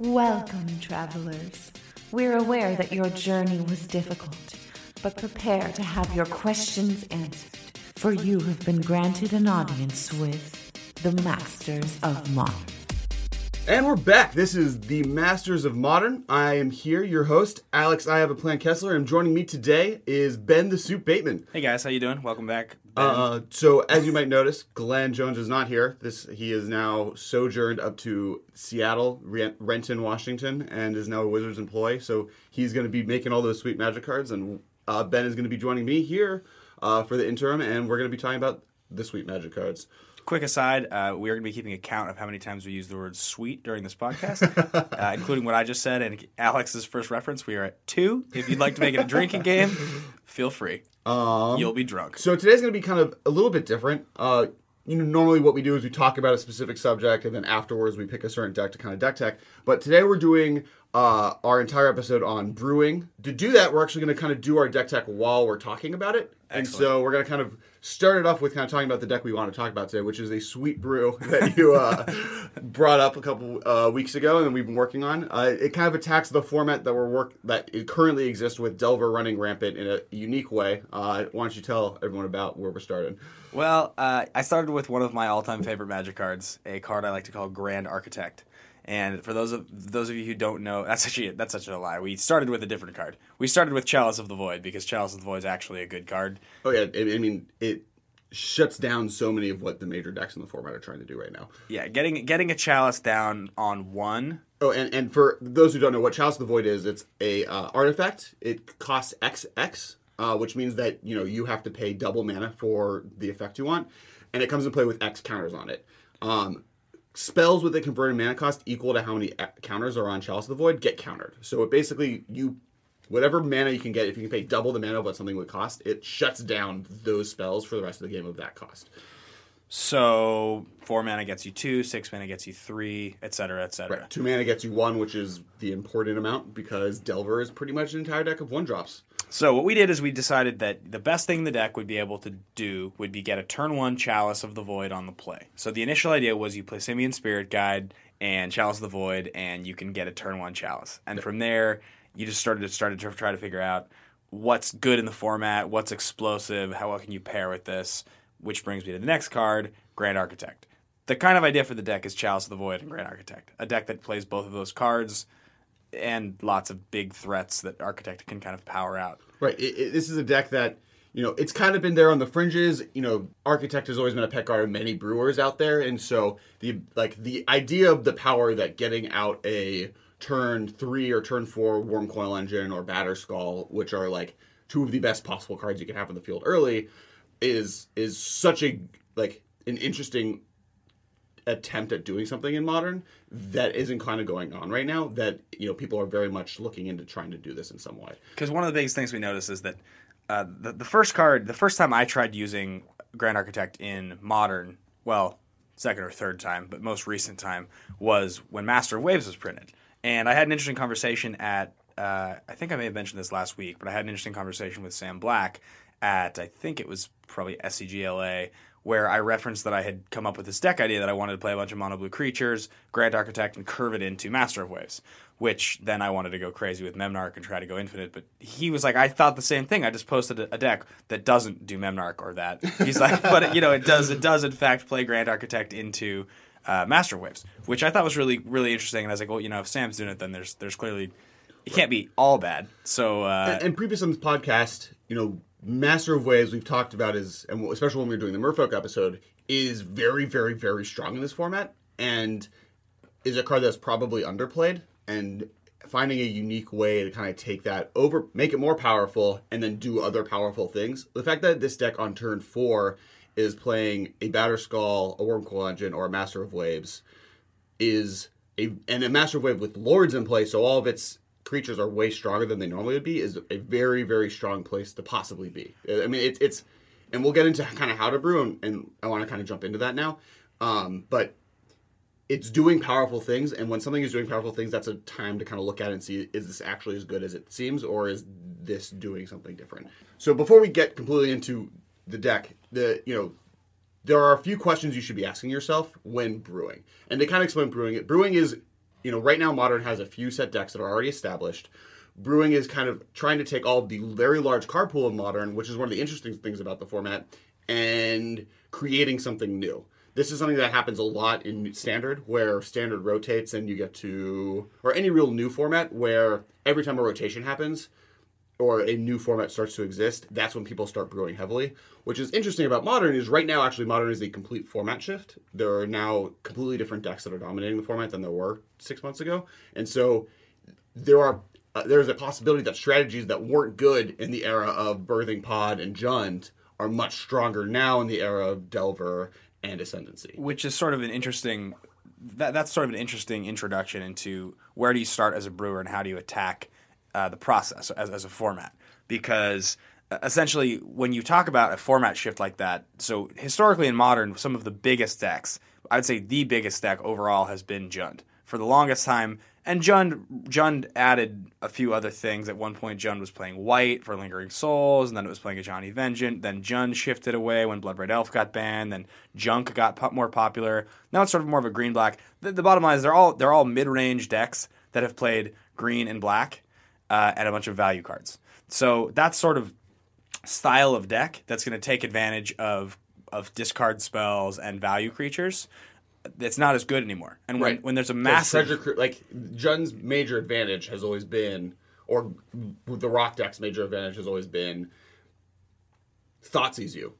Welcome, travelers. We're aware that your journey was difficult, but prepare to have your questions answered, for you have been granted an audience with the Masters of Modern. And we're back. This is the Masters of Modern. I am here, your host, Alex. I have a plan Kessler, and joining me today is Ben the Soup Bateman. Hey guys, how you doing? Welcome back. Ben. Uh, so as you might notice, Glenn Jones is not here. This he is now sojourned up to Seattle, Renton, Washington, and is now a Wizards employee. So he's going to be making all those sweet magic cards, and uh, Ben is going to be joining me here uh, for the interim, and we're going to be talking about the sweet magic cards. Quick aside, uh, we are going to be keeping a count of how many times we use the word "sweet" during this podcast, uh, including what I just said and Alex's first reference. We are at two. If you'd like to make it a drinking game, feel free. Um, You'll be drunk. So today's going to be kind of a little bit different. Uh, you know, normally what we do is we talk about a specific subject, and then afterwards we pick a certain deck to kind of deck tech. But today we're doing uh, our entire episode on brewing. To do that, we're actually going to kind of do our deck tech while we're talking about it. And so we're going to kind of start it off with kind of talking about the deck we want to talk about today, which is a sweet brew that you uh, brought up a couple uh, weeks ago and we've been working on. Uh, it kind of attacks the format that we're work that it currently exists with Delver running rampant in a unique way. Uh, why don't you tell everyone about where we're starting? Well, uh, I started with one of my all-time favorite Magic cards, a card I like to call Grand Architect. And for those of those of you who don't know, that's actually that's such a lie. We started with a different card. We started with Chalice of the Void because Chalice of the Void is actually a good card. Oh yeah, I I mean it shuts down so many of what the major decks in the format are trying to do right now. Yeah, getting getting a Chalice down on one Oh, and, and for those who don't know what Chalice of the Void is, it's a uh, artifact. It costs XX, uh, which means that you know you have to pay double mana for the effect you want, and it comes in play with X counters on it. Um, spells with a converted mana cost equal to how many counters are on Chalice of the Void get countered. So it basically you whatever mana you can get, if you can pay double the mana of what something would cost, it shuts down those spells for the rest of the game of that cost. So four mana gets you two, six mana gets you three, et cetera, et cetera. Right. Two mana gets you one, which is the important amount because Delver is pretty much an entire deck of one drops. So what we did is we decided that the best thing the deck would be able to do would be get a turn one Chalice of the Void on the play. So the initial idea was you play Simian Spirit Guide and Chalice of the Void, and you can get a turn one Chalice. And from there, you just started to started to try to figure out what's good in the format, what's explosive, how well can you pair with this. Which brings me to the next card, Grand Architect. The kind of idea for the deck is Chalice of the Void and Grand Architect, a deck that plays both of those cards and lots of big threats that Architect can kind of power out. Right. It, it, this is a deck that you know it's kind of been there on the fringes. You know, Architect has always been a pet card of many brewers out there, and so the like the idea of the power that getting out a turn three or turn four Wurmcoil Engine or Batterskull, which are like two of the best possible cards you can have in the field early, is is such a like an interesting attempt at doing something in modern that isn't kind of going on right now that you know people are very much looking into trying to do this in some way because one of the biggest things we notice is that uh, the, the first card, the first time I tried using Grand Architect in Modern, well, second or third time, but most recent time was when Master of Waves was printed, and I had an interesting conversation at. Uh, I think I may have mentioned this last week, but I had an interesting conversation with Sam Black at I think it was probably SCGLA where I referenced that I had come up with this deck idea that I wanted to play a bunch of mono blue creatures, Grand Architect, and curve it into Master of Waves. Which then I wanted to go crazy with Memnarch and try to go infinite, but he was like, I thought the same thing. I just posted a, deck that doesn't do Memnarch or that. He's like, but you know, it does. It does in fact play Grand Architect into uh, Master Waves, which I thought was really really interesting. And I was like, well, you know, if Sam's doing it, then there's there's clearly it can't be all bad. So uh, and, and previous on this podcast, you know, Master of Waves we've talked about is, and especially when we were doing the Merfolk episode, is very, very, very strong in this format, and is a card that's probably underplayed. And finding a unique way to kind of take that over, make it more powerful, and then do other powerful things. The fact that this deck on turn four is playing a Batterskull, a Wurmcoil Engine, or a Master of Waves is a and a Master of Wave with Lords in play, so all of its creatures are way stronger than they normally would be is a very very strong place to possibly be. I mean it's it's and we'll get into kind of how to brew and, and i want to kind of jump into that now. Um, but it's doing powerful things and when something is doing powerful things that's a time to kind of look at it and see is this actually as good as it seems or is this doing something different? So before we get completely into the deck the you know there are a few questions you should be asking yourself when brewing. And to kind of explain brewing it brewing is you know, right now Modern has a few set decks that are already established. Brewing is kind of trying to take all the very large card pool of Modern, which is one of the interesting things about the format, and creating something new. This is something that happens a lot in Standard, where Standard rotates and you get to, or any real new format where every time a rotation happens, or a new format starts to exist, that's when people start brewing heavily. Which is interesting about modern is right now actually modern is a complete format shift. There are now completely different decks that are dominating the format than there were six months ago, and so there are uh, there's a possibility that strategies that weren't good in the era of Birthing Pod and Jund are much stronger now in the era of Delver and Ascendancy. which is sort of an interesting that, that's sort of an interesting introduction into where do you start as a brewer and how do you attack uh, the process as, as a format because uh, essentially when you talk about a format shift like that so historically in modern some of the biggest decks i'd say the biggest deck overall has been jund for the longest time and Jund Jund added a few other things. At one point, Jund was playing white for Lingering Souls, and then it was playing a Johnny Vengeance. Then Jund shifted away when Bloodbraid Elf got banned. Then Junk got po- more popular. Now it's sort of more of a green black. The, the bottom line is they're all they're all mid range decks that have played green and black uh, and a bunch of value cards. So that's sort of style of deck that's going to take advantage of of discard spells and value creatures. It's not as good anymore. And when, Right. when there's a massive treasure like Jund's major advantage has always been, or the Rock deck's major advantage has always been, Thoughtseize you.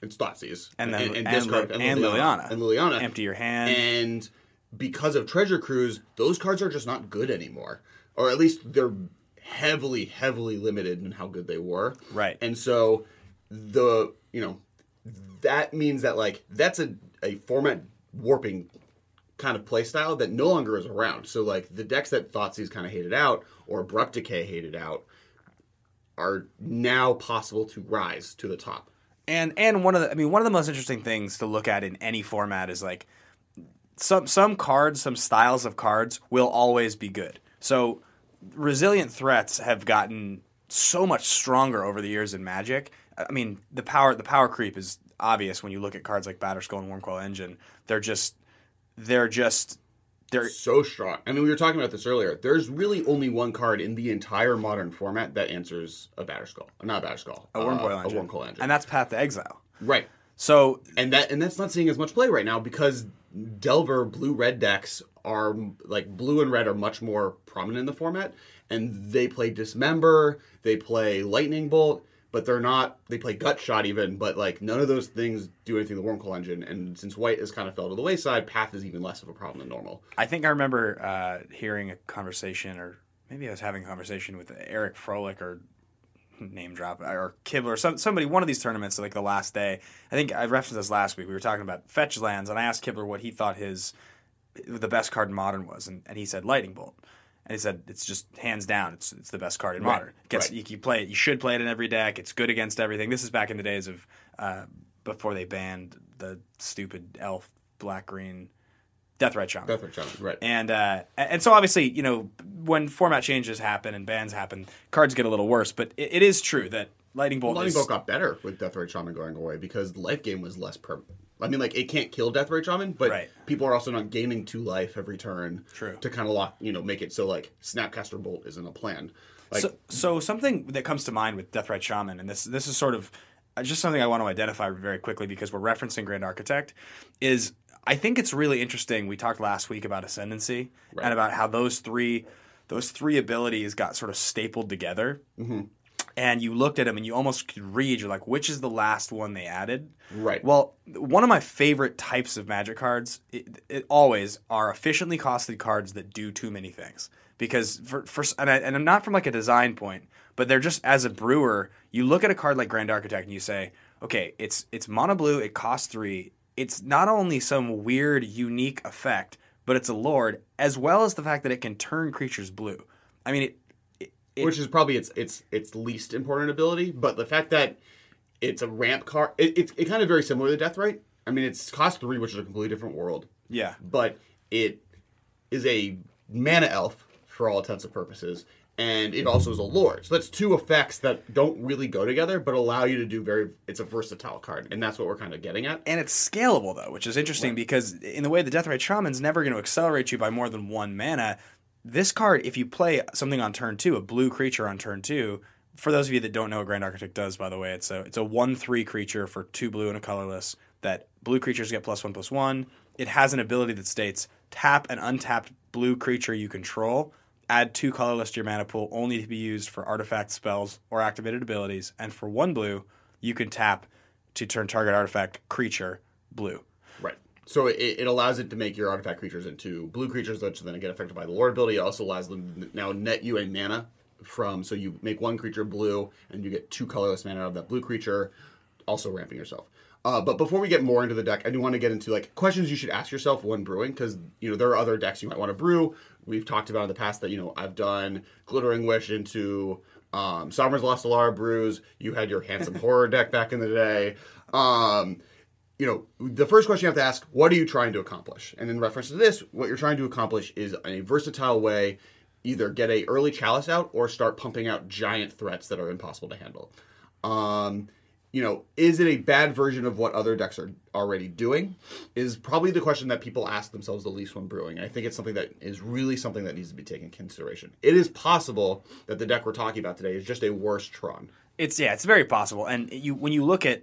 It's Thoughtseize. And then- and discard- Li- and Liliana. And Liliana. Empty your hand. And because of Treasure Cruise, those cards are just not good anymore. Or at least they're heavily, heavily limited in how good they were. Right. And so the you know that means that like that's a, a format warping kind of play style that no longer is around. So like the decks that Thoughtseize kind of hated out or Abrupt Decay hated out are now possible to rise to the top. And and one of the I mean one of the most interesting things to look at in any format is like some some cards, some styles of cards will always be good. So resilient threats have gotten so much stronger over the years in Magic. I mean, the power the power creep is obvious when you look at cards like Batterskull and Wurmcoil Engine. They're just they're just they're So strong. I mean, we were talking about this earlier. There's really only one card in the entire modern format that answers a Batterskull. Not a Batterskull. a Wurmcoil uh, Engine. A Wurmcoil Engine. And that's Path to Exile. right. So and that and that's not seeing as much play right now because Delver blue red decks are like blue and red are much more prominent in the format, and they play Dismember, they play Lightning Bolt, but they're not. They play Gutshot even, but like none of those things do anything to the Wurmcoil Engine. And since White has kind of fell to the wayside, Path is even less of a problem than normal. I think I remember uh, hearing a conversation, or maybe I was having a conversation with Eric Froehlich or name drop or Kibler or some, somebody one of these tournaments like the last day. I think I referenced this last week. We were talking about fetch lands, and I asked Kibler what he thought his the best card in modern was, and, and he said Lightning Bolt. And he said it's just hands down, it's it's the best card in Right, modern. Gets right. you, you play it, you should play it in every deck. It's good against everything. This is back in the days of uh, before they banned the stupid elf black green Deathrite Shaman. Deathrite Shaman, right? And uh, and so obviously, you know, when format changes happen and bans happen, cards get a little worse. But it, it is true that Lightning Bolt Lightning is Bolt got better with Deathrite Shaman going away because the life game was less permanent. I mean, like it can't kill Deathrite Shaman, but Right. people are also not gaining two life every turn. True. To kind of lock, you know, make it so like Snapcaster Bolt isn't a plan. Like so, so something that comes to mind with Deathrite Shaman, and this this is sort of uh, just something I want to identify very quickly because we're referencing Grand Architect, is I think it's really interesting. We talked last week about Ascendancy Right. and about how those three those three abilities got sort of stapled together. And you looked at them and you almost could read. You're like, which is the last one they added? Right. Well, one of my favorite types of magic cards, it, it always are efficiently costed cards that do too many things. Because for, for and, I, and I'm not from like a design point, but they're just as a brewer, you look at a card like Grand Architect and you say, okay, it's it's mono blue, it costs three. It's not only some weird, unique effect, but it's a lord, as well as the fact that it can turn creatures blue. I mean, it, it, it which is probably its its its least important ability, but the fact that it's a ramp card, it, it's it kind of very similar to Deathrite. I mean, it's cost three, which is a completely different world, yeah, but it is a mana elf for all intents and purposes, and it also is a lord. So that's two effects that don't really go together, but allow you to do very. It's a versatile card, and that's what we're kind of getting at. And it's scalable though, which is interesting because in the way the Deathrite Shaman's never going to accelerate you by more than one mana. This card, if you play something on turn two, a blue creature on turn two, for those of you that don't know what Grand Architect does, by the way, it's a it's a one three creature for two blue and a colorless. That blue creatures get plus one plus one. It has an ability that states tap an untapped blue creature you control, add two colorless to your mana pool, only to be used for artifact spells or activated abilities. And for one blue, you can tap to turn target artifact creature blue. So it, it allows it to make your artifact creatures into blue creatures, which then get affected by the Lord ability. It also allows them now net you a mana from. So you make one creature blue, and you get two colorless mana out of that blue creature, also ramping yourself. Uh, but before we get more into the deck, I do want to get into like questions you should ask yourself when brewing, because you know there are other decks you might want to brew. We've talked about in the past that you know I've done Glittering Wish into um, Sovereign's Lost Alara brews. You had your Handsome Horror deck back in the day. Um, you know, the first question you have to ask, what are you trying to accomplish? And in reference to this, what you're trying to accomplish is a versatile way, either get a early chalice out or start pumping out giant threats that are impossible to handle. Um, you know, is it a bad version of what other decks are already doing? Is probably the question that people ask themselves the least when brewing. I think it's something that is really something that needs to be taken into consideration. It is possible that the deck we're talking about today is just a worse Tron. It's yeah, it's very possible. And you when you look at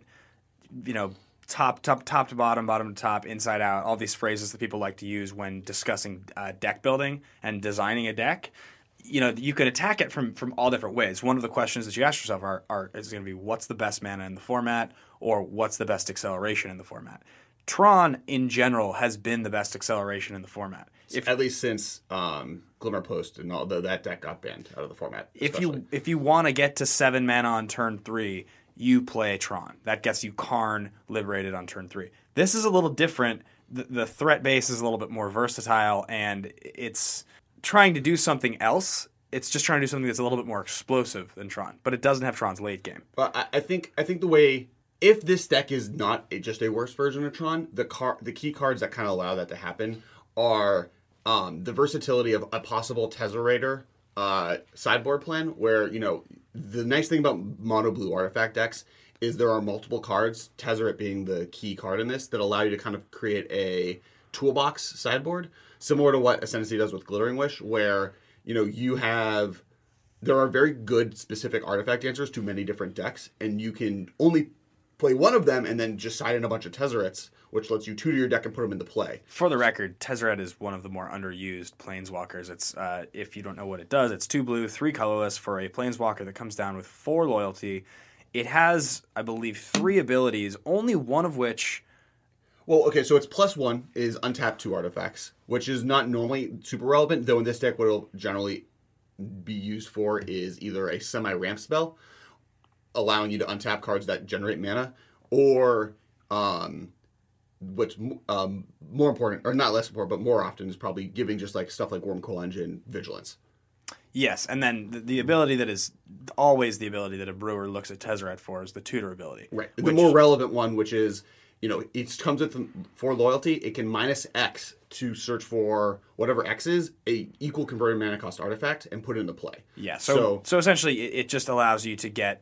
you know top top top to bottom, bottom to top, inside out, all these phrases that people like to use when discussing uh, deck building and designing a deck. You know, you could attack it from from all different ways. One of the questions that you ask yourself are, are is going to be what's the best mana in the format, or what's the best acceleration in the format. Tron in general has been the best acceleration in the format. If, At least since um, Glimmerpost and all the, that deck got banned out of the format. If you if you want to get to seven mana on turn three, you play Tron. That gets you Karn liberated on turn three. This is a little different. The, the threat base is a little bit more versatile, and it's trying to do something else. It's just trying to do something that's a little bit more explosive than Tron, but it doesn't have Tron's late game. But I, think I think the way if this deck is not just a worse version of Tron, the car the key cards that kind of allow that to happen are um, the versatility of a possible Tezzerator uh, sideboard plan, where you know the nice thing about mono blue artifact decks is there are multiple cards, Tezzeret being the key card in this, that allow you to kind of create a toolbox sideboard, similar to what Ascendancy does with Glittering Wish, where you know you have there are very good specific artifact answers to many different decks, and you can only play one of them and then just side in a bunch of Tezzerets, which lets you tutor your deck and put them into play. For the record, Tezzeret is one of the more underused planeswalkers. It's uh, if you don't know what it does, it's two blue, three colorless for a planeswalker that comes down with four loyalty. It has, I believe, three abilities, only one of which. Well, okay, so it's plus one is untap two artifacts, which is not normally super relevant, though in this deck, what it'll generally be used for is either a semi ramp spell, allowing you to untap cards that generate mana, or um, what's um, more important, or not less important, but more often is probably giving just like stuff like Wurmcoil Engine vigilance. Yes, and then the, the, ability that is always the ability that a brewer looks at Tezzeret for is the tutor ability. Right. The more relevant one, which is, you know, it comes with for loyalty, it can minus X to search for whatever X is, a equal converted mana cost artifact, and put it into play. Yeah. So so, so essentially, it, it just allows you to get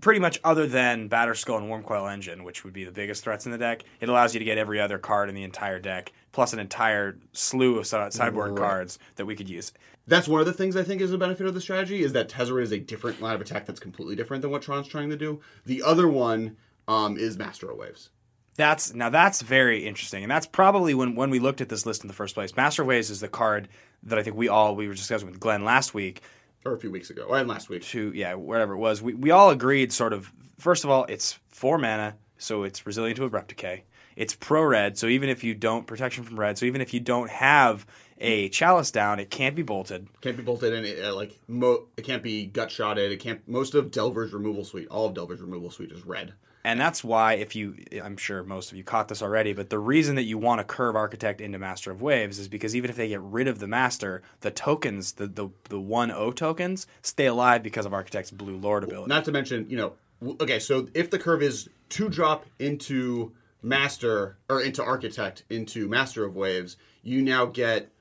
pretty much other than Batterskull and Wurmcoil Engine, which would be the biggest threats in the deck, it allows you to get every other card in the entire deck, plus an entire slew of sideboard right. cards that we could use. That's one of the things I think is a benefit of the strategy is that Tezzeret is a different line of attack that's completely different than what Tron's trying to do. The other one um, is Master of Waves. That's now that's very interesting, and that's probably when when we looked at this list in the first place. Master Waves is the card that I think we all we were discussing with Glenn last week or a few weeks ago, or last week. To yeah, whatever it was, we we all agreed sort of. First of all, it's four mana, so it's resilient to abrupt decay. It's pro red, so even if you don't protection from red, so even if you don't have a chalice down, it can't be bolted. Can't be bolted, and it, uh, like mo- it can't be gut shotted. It can't. Most of Delver's removal suite, all of Delver's removal suite is red. And that's why, if you, I'm sure most of you caught this already, but the reason that you want to curve Architect into Master of Waves is because even if they get rid of the Master, the tokens, the the, the one O tokens, stay alive because of Architect's Blue Lord ability. Not to mention, you know, okay, so if the curve is two drop into Master or into Architect into Master of Waves, you now get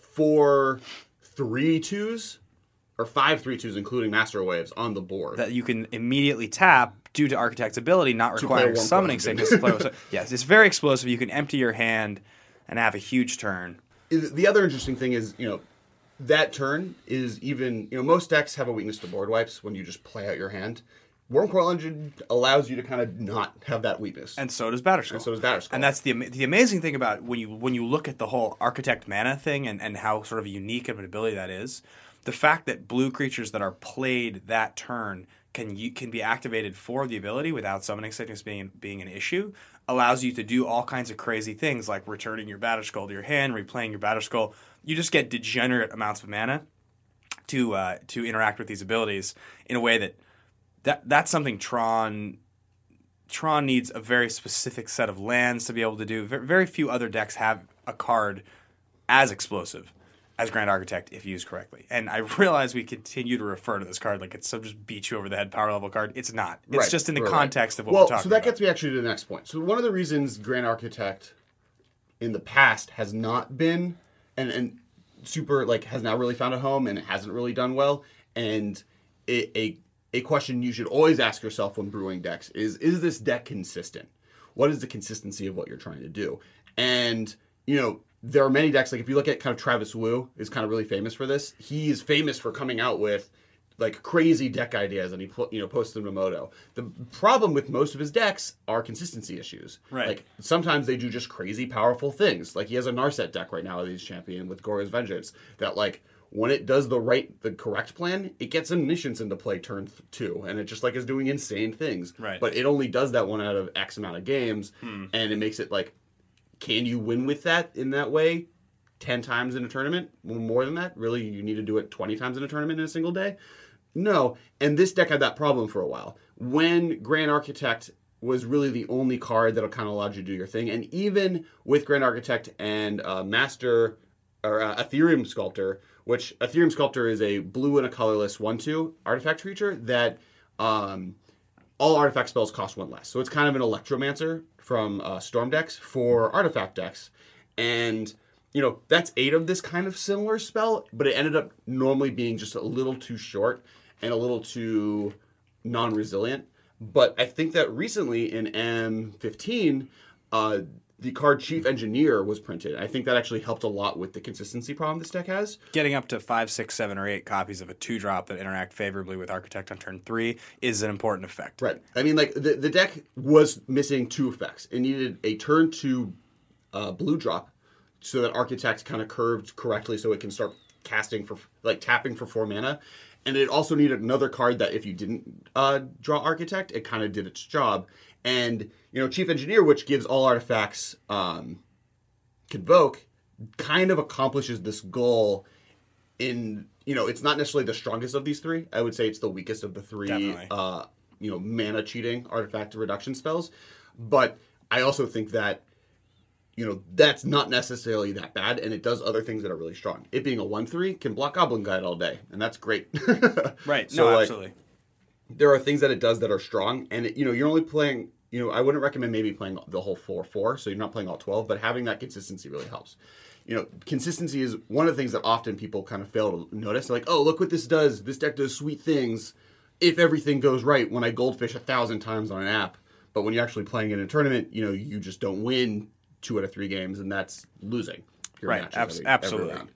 four three twos or five three twos, including Master of Waves, on the board. that you can immediately tap due to Architect's ability not requiring summoning sickness to play with. yes, it's very explosive. You can empty your hand and have a huge turn. the other interesting thing is, you know, that turn is even, you know, most decks have a weakness to board wipes when you just play out your hand. Wurmcoil Engine allows you to kind of not have that weakness. And so does Batterskull. And so does Batterskull. And that's the the amazing thing about when you when you look at the whole architect mana thing and, and how sort of unique of an ability that is, the fact that blue creatures that are played that turn can you can be activated for the ability without summoning sickness being being an issue allows you to do all kinds of crazy things like returning your Batterskull to your hand, replaying your Batterskull. You just get degenerate amounts of mana to uh, to interact with these abilities in a way that that that's something Tron Tron needs a very specific set of lands to be able to do. Very few other decks have a card as explosive as Grand Architect if used correctly. And I realize we continue to refer to this card like it's some just beat you over the head power level card. It's not. It's Right, just in the right, right. context of what well, we're talking so that about. gets me actually to the next point. So one of the reasons Grand Architect in the past has not been and and super like has not really found a home and it hasn't really done well. And a, a a question you should always ask yourself when brewing decks is is this deck consistent? What is the consistency of what you're trying to do? And you know, there are many decks like if you look at kind of Travis Woo is kind of really famous for this. He is famous for coming out with like crazy deck ideas and he you know posts them to Moto. The problem with most of his decks are consistency issues. Right. Like sometimes they do just crazy powerful things. Like he has a Narset deck right now that he's champion with Goryo's Vengeance that like when it does the right the correct plan, it gets omniscience into play turn th- two, and it just like is doing insane things. Right. But it only does that one out of X amount of games, Hmm. and it makes it like, can you win with that in that way? 10 times in a tournament? More than that? Really you need to do it 20 times in a tournament in a single day? No. And this deck had that problem for a while. When grand architect was really the only card that'll kind of allowed you to do your thing and even with grand architect and uh, master or uh, etherium sculptor which etherium sculptor is a blue and a colorless 1-2 artifact creature that um, all artifact spells cost one less. So it's kind of an electromancer from uh, storm decks for artifact decks. And, you know, that's eight of this kind of similar spell, but it ended up normally being just a little too short and a little too non resilient. But I think that recently in M15, uh, the card Chief Engineer was printed. I think that actually helped a lot with the consistency problem this deck has. Getting up to five, six, seven, or eight copies of a two drop that interact favorably with Architect on turn three is an important effect. Right. I mean, like the, the deck was missing two effects. It needed a turn two uh, blue drop so that Architect kind of curved correctly so it can start casting for like tapping for four mana. And it also needed another card that if you didn't uh, draw Architect, it kind of did its job. And you know, Chief Engineer, which gives all artifacts um, convoke, kind of accomplishes this goal in you know it's not necessarily the strongest of these three. I would say it's the weakest of the three uh you know mana cheating artifact reduction spells. But i also think that you know that's not necessarily that bad and it does other things that are really strong. It being a 1-3 can block goblin guide all day and that's great. Right. So, no, like, absolutely. There are things that it does that are strong and it, you know you're only playing you know i wouldn't recommend maybe playing the whole 4-4 so you're not playing all 12 but having that consistency really helps. You know consistency is one of the things that often people kind of fail to notice. They're like oh look what this does. This deck does sweet things if everything goes right when i goldfish a thousand times on an app. But when you're actually playing in a tournament you know you just don't win two out of three games and that's losing Right, abs- every- every absolutely. round.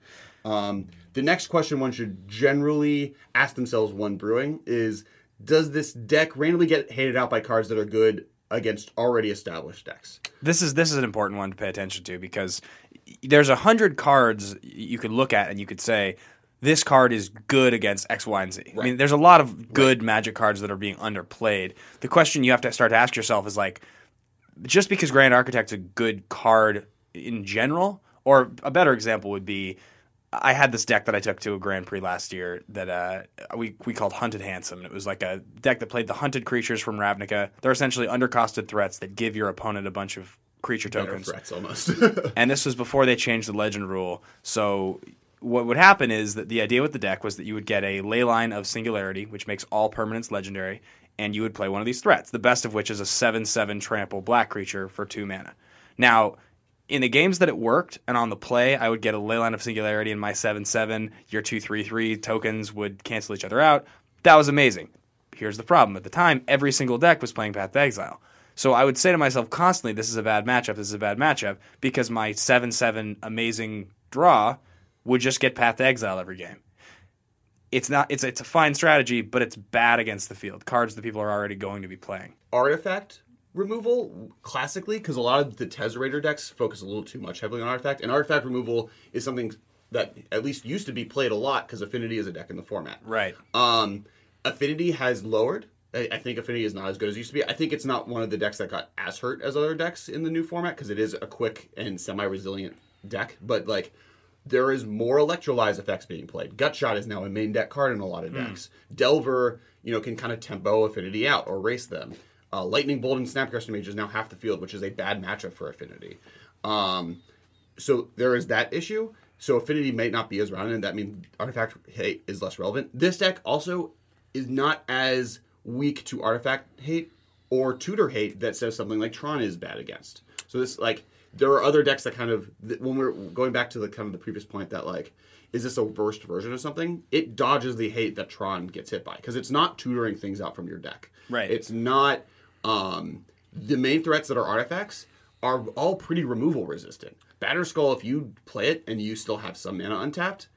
Um, the next question one should generally ask themselves when brewing is Does this deck randomly get hated out by cards that are good against already established decks? This is this is an important one to pay attention to because there's a hundred cards you could look at and you could say this card is good against X, Y, and Z. I mean, there's a lot of good Magic cards that are being underplayed. The question you have to start to ask yourself is like, just because Grand Architect's a good card in general, or a better example would be, I had this deck that I took to a Grand Prix last year that uh, we we called Hunted Handsome. It was like a deck that played the hunted creatures from Ravnica. They're essentially undercosted threats that give your opponent a bunch of creature Better tokens. threats almost. And this was before they changed the legend rule. So what would happen is that the idea with the deck was that you would get a leyline of singularity, which makes all permanents legendary, and you would play one of these threats. The best of which is a seven seven trample black creature for two mana. Now, in the games that it worked and on the play, I would get a Leyline of Singularity in my 7 7. Your 2 3 3 tokens would cancel each other out. That was amazing. Here's the problem. At the time, every single deck was playing Path to Exile. So I would say to myself constantly, this is a bad matchup, this is a bad matchup, because my 7 7 amazing draw would just get Path to Exile every game. It's not it's it's a fine strategy, but it's bad against the field. Cards that people are already going to be playing. artifact removal classically because a lot of the Tezzerator decks focus a little too much heavily on artifact, and artifact removal is something that at least used to be played a lot because Affinity is a deck in the format. Right. Um, Affinity has lowered. I, I think Affinity is not as good as it used to be. I think it's not one of the decks that got as hurt as other decks in the new format because it is a quick and semi-resilient deck. But like, there is more electrolyze effects being played. Gutshot is now a main deck card in a lot of decks. Delver, you know, can kind of tempo Affinity out or race them. Uh, Lightning Bolt and Snapcaster Mage is now half the field, which is a bad matchup for Affinity. Um, so there is that issue. So affinity may not be as relevant, and that means artifact hate is less relevant. This deck also is not as weak to artifact hate or tutor hate that says something like Tron is bad against. So this like there are other decks that kind of when we're going back to the kind of the previous point that like is this a worst version of something? It dodges the hate that Tron gets hit by because it's not tutoring things out from your deck. Right. It's not um, the main threats that are artifacts are all pretty removal resistant. Batterskull, if you play it and you still have some mana untapped,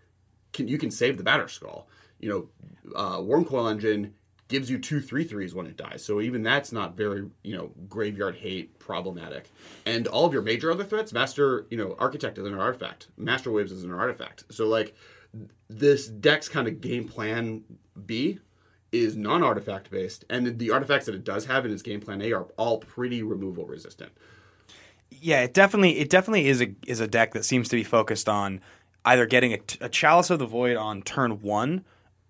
can you can save the Batterskull. You know, uh, Wurmcoil Engine gives you two three threes when it dies, so even that's not very you know graveyard hate problematic. And all of your major other threats, Master, you know, Architect is an artifact, Master Waves is an artifact. So like this deck's kind of game plan B is non-artifact based, and the artifacts that it does have in its game plan A are all pretty removal resistant. Yeah, it definitely it definitely is a is a deck that seems to be focused on either getting a, a Chalice of the Void on turn one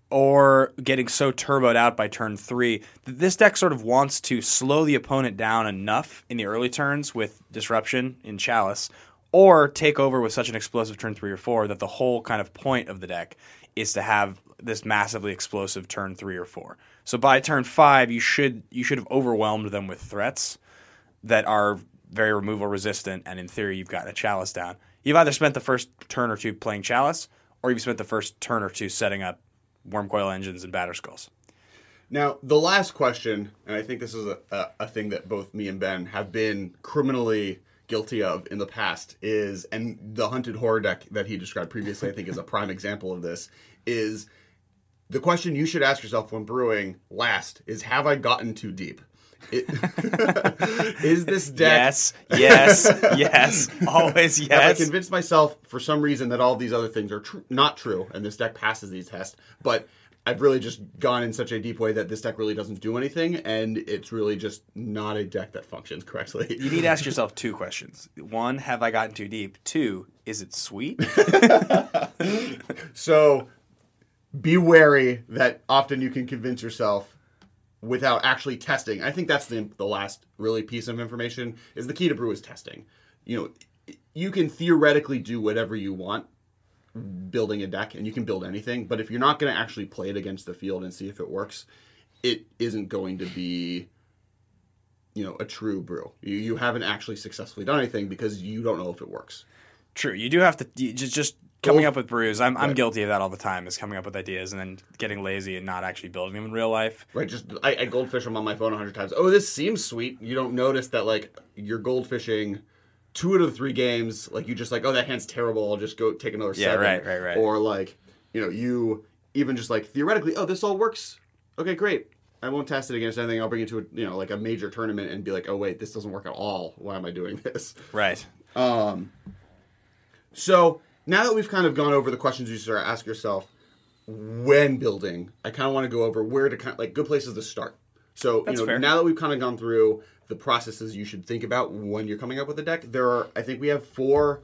or getting so turboed out by turn three that this deck sort of wants to slow the opponent down enough in the early turns with disruption in Chalice, or take over with such an explosive turn three or four that the whole kind of point of the deck is to have this massively explosive turn three or four. So by turn five, you should you should have overwhelmed them with threats that are very removal resistant, and in theory, you've gotten a chalice down. You've either spent the first turn or two playing chalice, or you've spent the first turn or two setting up wurmcoil engines and batter skulls. Now, the last question, and I think this is a, a, a thing that both me and Ben have been criminally guilty of in the past, is, and the Hunted Horror deck that he described previously, I think is a prime example of this, is the question you should ask yourself when brewing last is Have I gotten too deep? It, is this deck Yes, yes, yes, always yes. Have I convinced myself for some reason that all these other things are tr- not true and this deck passes these tests, but I've really just gone in such a deep way that this deck really doesn't do anything and it's really just not a deck that functions correctly. You need to ask yourself two questions. One, have I gotten too deep? Two, is it sweet? So be wary that often you can convince yourself without actually testing. I think that's the the last really piece of information is the key to brew is testing. You know, you can theoretically do whatever you want building a deck and you can build anything, but if you're not going to actually play it against the field and see if it works, it isn't going to be you know, a true brew. You you haven't actually successfully done anything because you don't know if it works. True. You do have to you just just coming up with brews. I'm I'm Right. guilty of that all the time. Is coming up with ideas and then getting lazy and not actually building them in real life. Right, just I, I goldfish them on my phone a hundred times. Oh, this seems sweet. You don't notice that like you're goldfishing two out of the three games. Like you just like, oh, that hand's terrible. I'll just go take another Yeah, seven. right, right, right. Or like, you know, you even just like theoretically, oh, this all works. Okay, great. I won't test it against anything. I'll bring it to a you know like a major tournament and be like, oh wait, this doesn't work at all. Why am I doing this? Right. Um, so now that we've kind of gone over the questions you start to ask yourself when building, I kind of want to go over where to kind of like good places to start. So That's you know, fair. now that we've kind of gone through the processes you should think about when you're coming up with a deck, there are I think we have four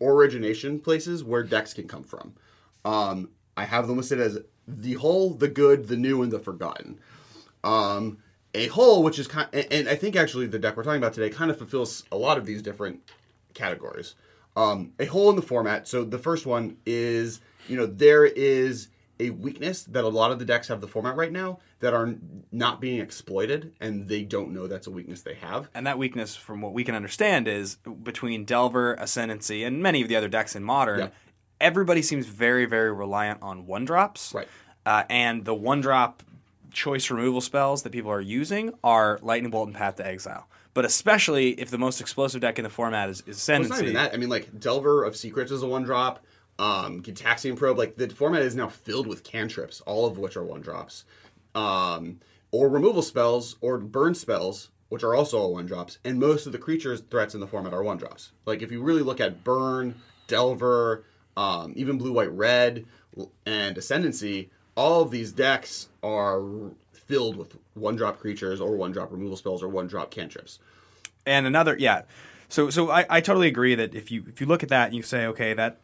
origination places where decks can come from. Um, I have them listed as the whole, the good, the new, and the forgotten um, a whole, which is kind, and, and I think actually the deck we're talking about today kind of fulfills a lot of these different categories. Um, a hole in the format. So the first one is, you know, there is a weakness that a lot of the decks have the format right now that are not being exploited, and they don't know that's a weakness they have. And that weakness, from what we can understand, is between Delver, Ascendancy, and many of the other decks in Modern. Yeah. Everybody seems very, very reliant on one drops. Right. Uh, and the one drop choice removal spells that people are using are Lightning Bolt and Path to Exile. But especially if the most explosive deck in the format is, is Well, it's not even that. I mean, like Delver of Secrets is a one drop. Um, Gitaxian Probe, like the format is now filled with cantrips, all of which are one drops, um, or removal spells or burn spells, which are also all one drops. And most of the creatures threats in the format are one drops. Like if you really look at Burn, Delver, um, even Blue, White, Red, and Ascendancy, all of these decks are filled with one drop creatures or one drop removal spells or one drop cantrips. and another yeah. So so I, I totally agree that if you if you look at that and you say okay that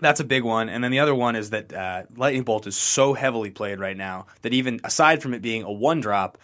that's a big one. And then the other one is that uh, lightning bolt is so heavily played right now that even aside from it being a one drop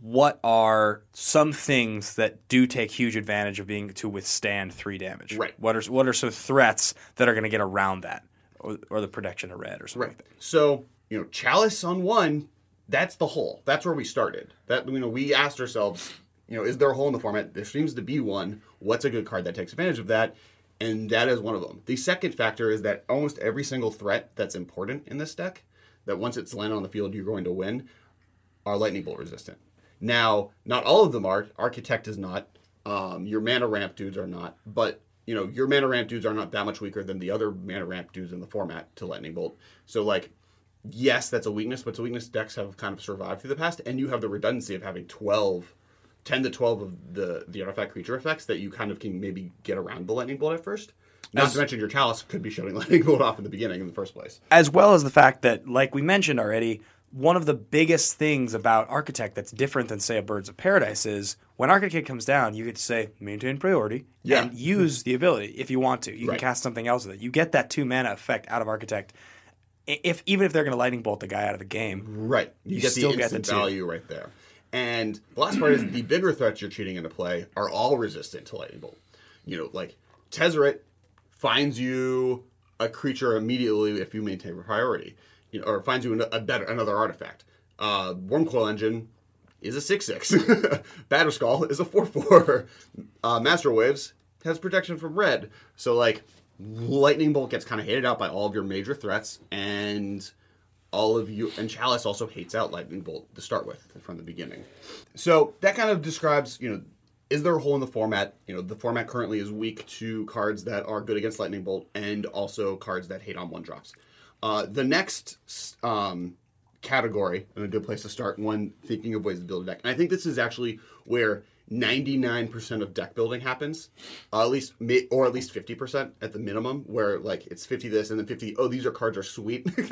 what are some things that do take huge advantage of being to withstand three damage? Right. what are what are some threats that are going to get around that? Or, or the protection of red or something like that? So, you know, Chalice on one, that's the hole. That's where we started. That you know, we asked ourselves, you know, is there a hole in the format? There seems to be one. What's a good card that takes advantage of that? And that is one of them. The second factor is that almost every single threat that's important in this deck, that once it's landed on the field, you're going to win, are lightning bolt resistant. Now, not all of them are. Architect is not. Um, your mana ramp dudes are not. But you know, your mana ramp dudes are not that much weaker than the other mana ramp dudes in the format to lightning bolt. So like, yes, that's a weakness, but it's a weakness decks have kind of survived through the past, and you have the redundancy of having 12, 10 to twelve of the the artifact creature effects that you kind of can maybe get around the lightning bolt at first. Not As- to mention your chalice could be shutting lightning bolt off in the beginning in the first place. as well as the fact that, like we mentioned already, one of the biggest things about Architect that's different than, say, a Birds of Paradise is when Architect comes down, you get to say maintain priority Yeah. and use the ability if you want to. You Right. can cast something else with it. You get that two mana effect out of Architect. If even if they're going to lightning bolt the guy out of the game, Right. You, You get still the get the value right there. And the last part is the bigger threats you're cheating into play are all resistant to lightning bolt. You know, like Tezzeret finds you a creature immediately if you maintain a priority, you know, or finds you a better another artifact. Uh, Wurmcoil Engine is a six six. Batterskull is a four four. Uh, Master Waves has protection from red. So like, lightning bolt gets kind of hated out by all of your major threats and all of you and chalice also hates out lightning bolt to start with from the beginning. So that kind of describes you know is there a hole in the format? You know the format currently is weak to cards that are good against lightning bolt and also cards that hate on one drops uh, the next um, category and a good place to start when thinking of ways to build a deck. And i think this is actually where 99% of deck building happens uh, at least or at least 50% at the minimum where like it's 50 this and then 50 oh these are cards are sweet.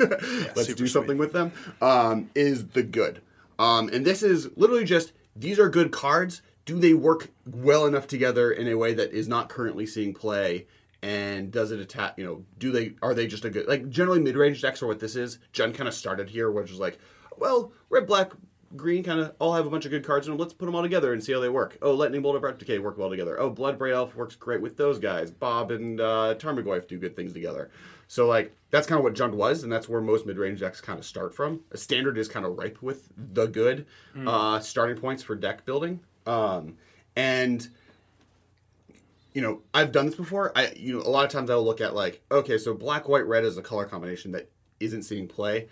Let's do something with them um, is the good. Um, and this is literally just these are good cards. Do they work well enough together in a way that is not currently seeing play? And does it attack you know do they are they just a good like generally mid-range decks are what this is. Jund kind of started here which is like well red black green kind of all have a bunch of good cards in them let's put them all together and see how they work. Oh lightning bolt and Abrupt decay work well together. Oh blood braid elf works great with those guys. Bob and uh, tarmogoyf do good things together. So like that's kind of what jund was and that's where most mid-range decks kind of start from. A standard is kind of ripe with the good uh, starting points for deck building. Um, and you know, I've done this before. I, you know, a lot of times I'll look at like, okay, so black, white, red is a color combination that isn't seeing play.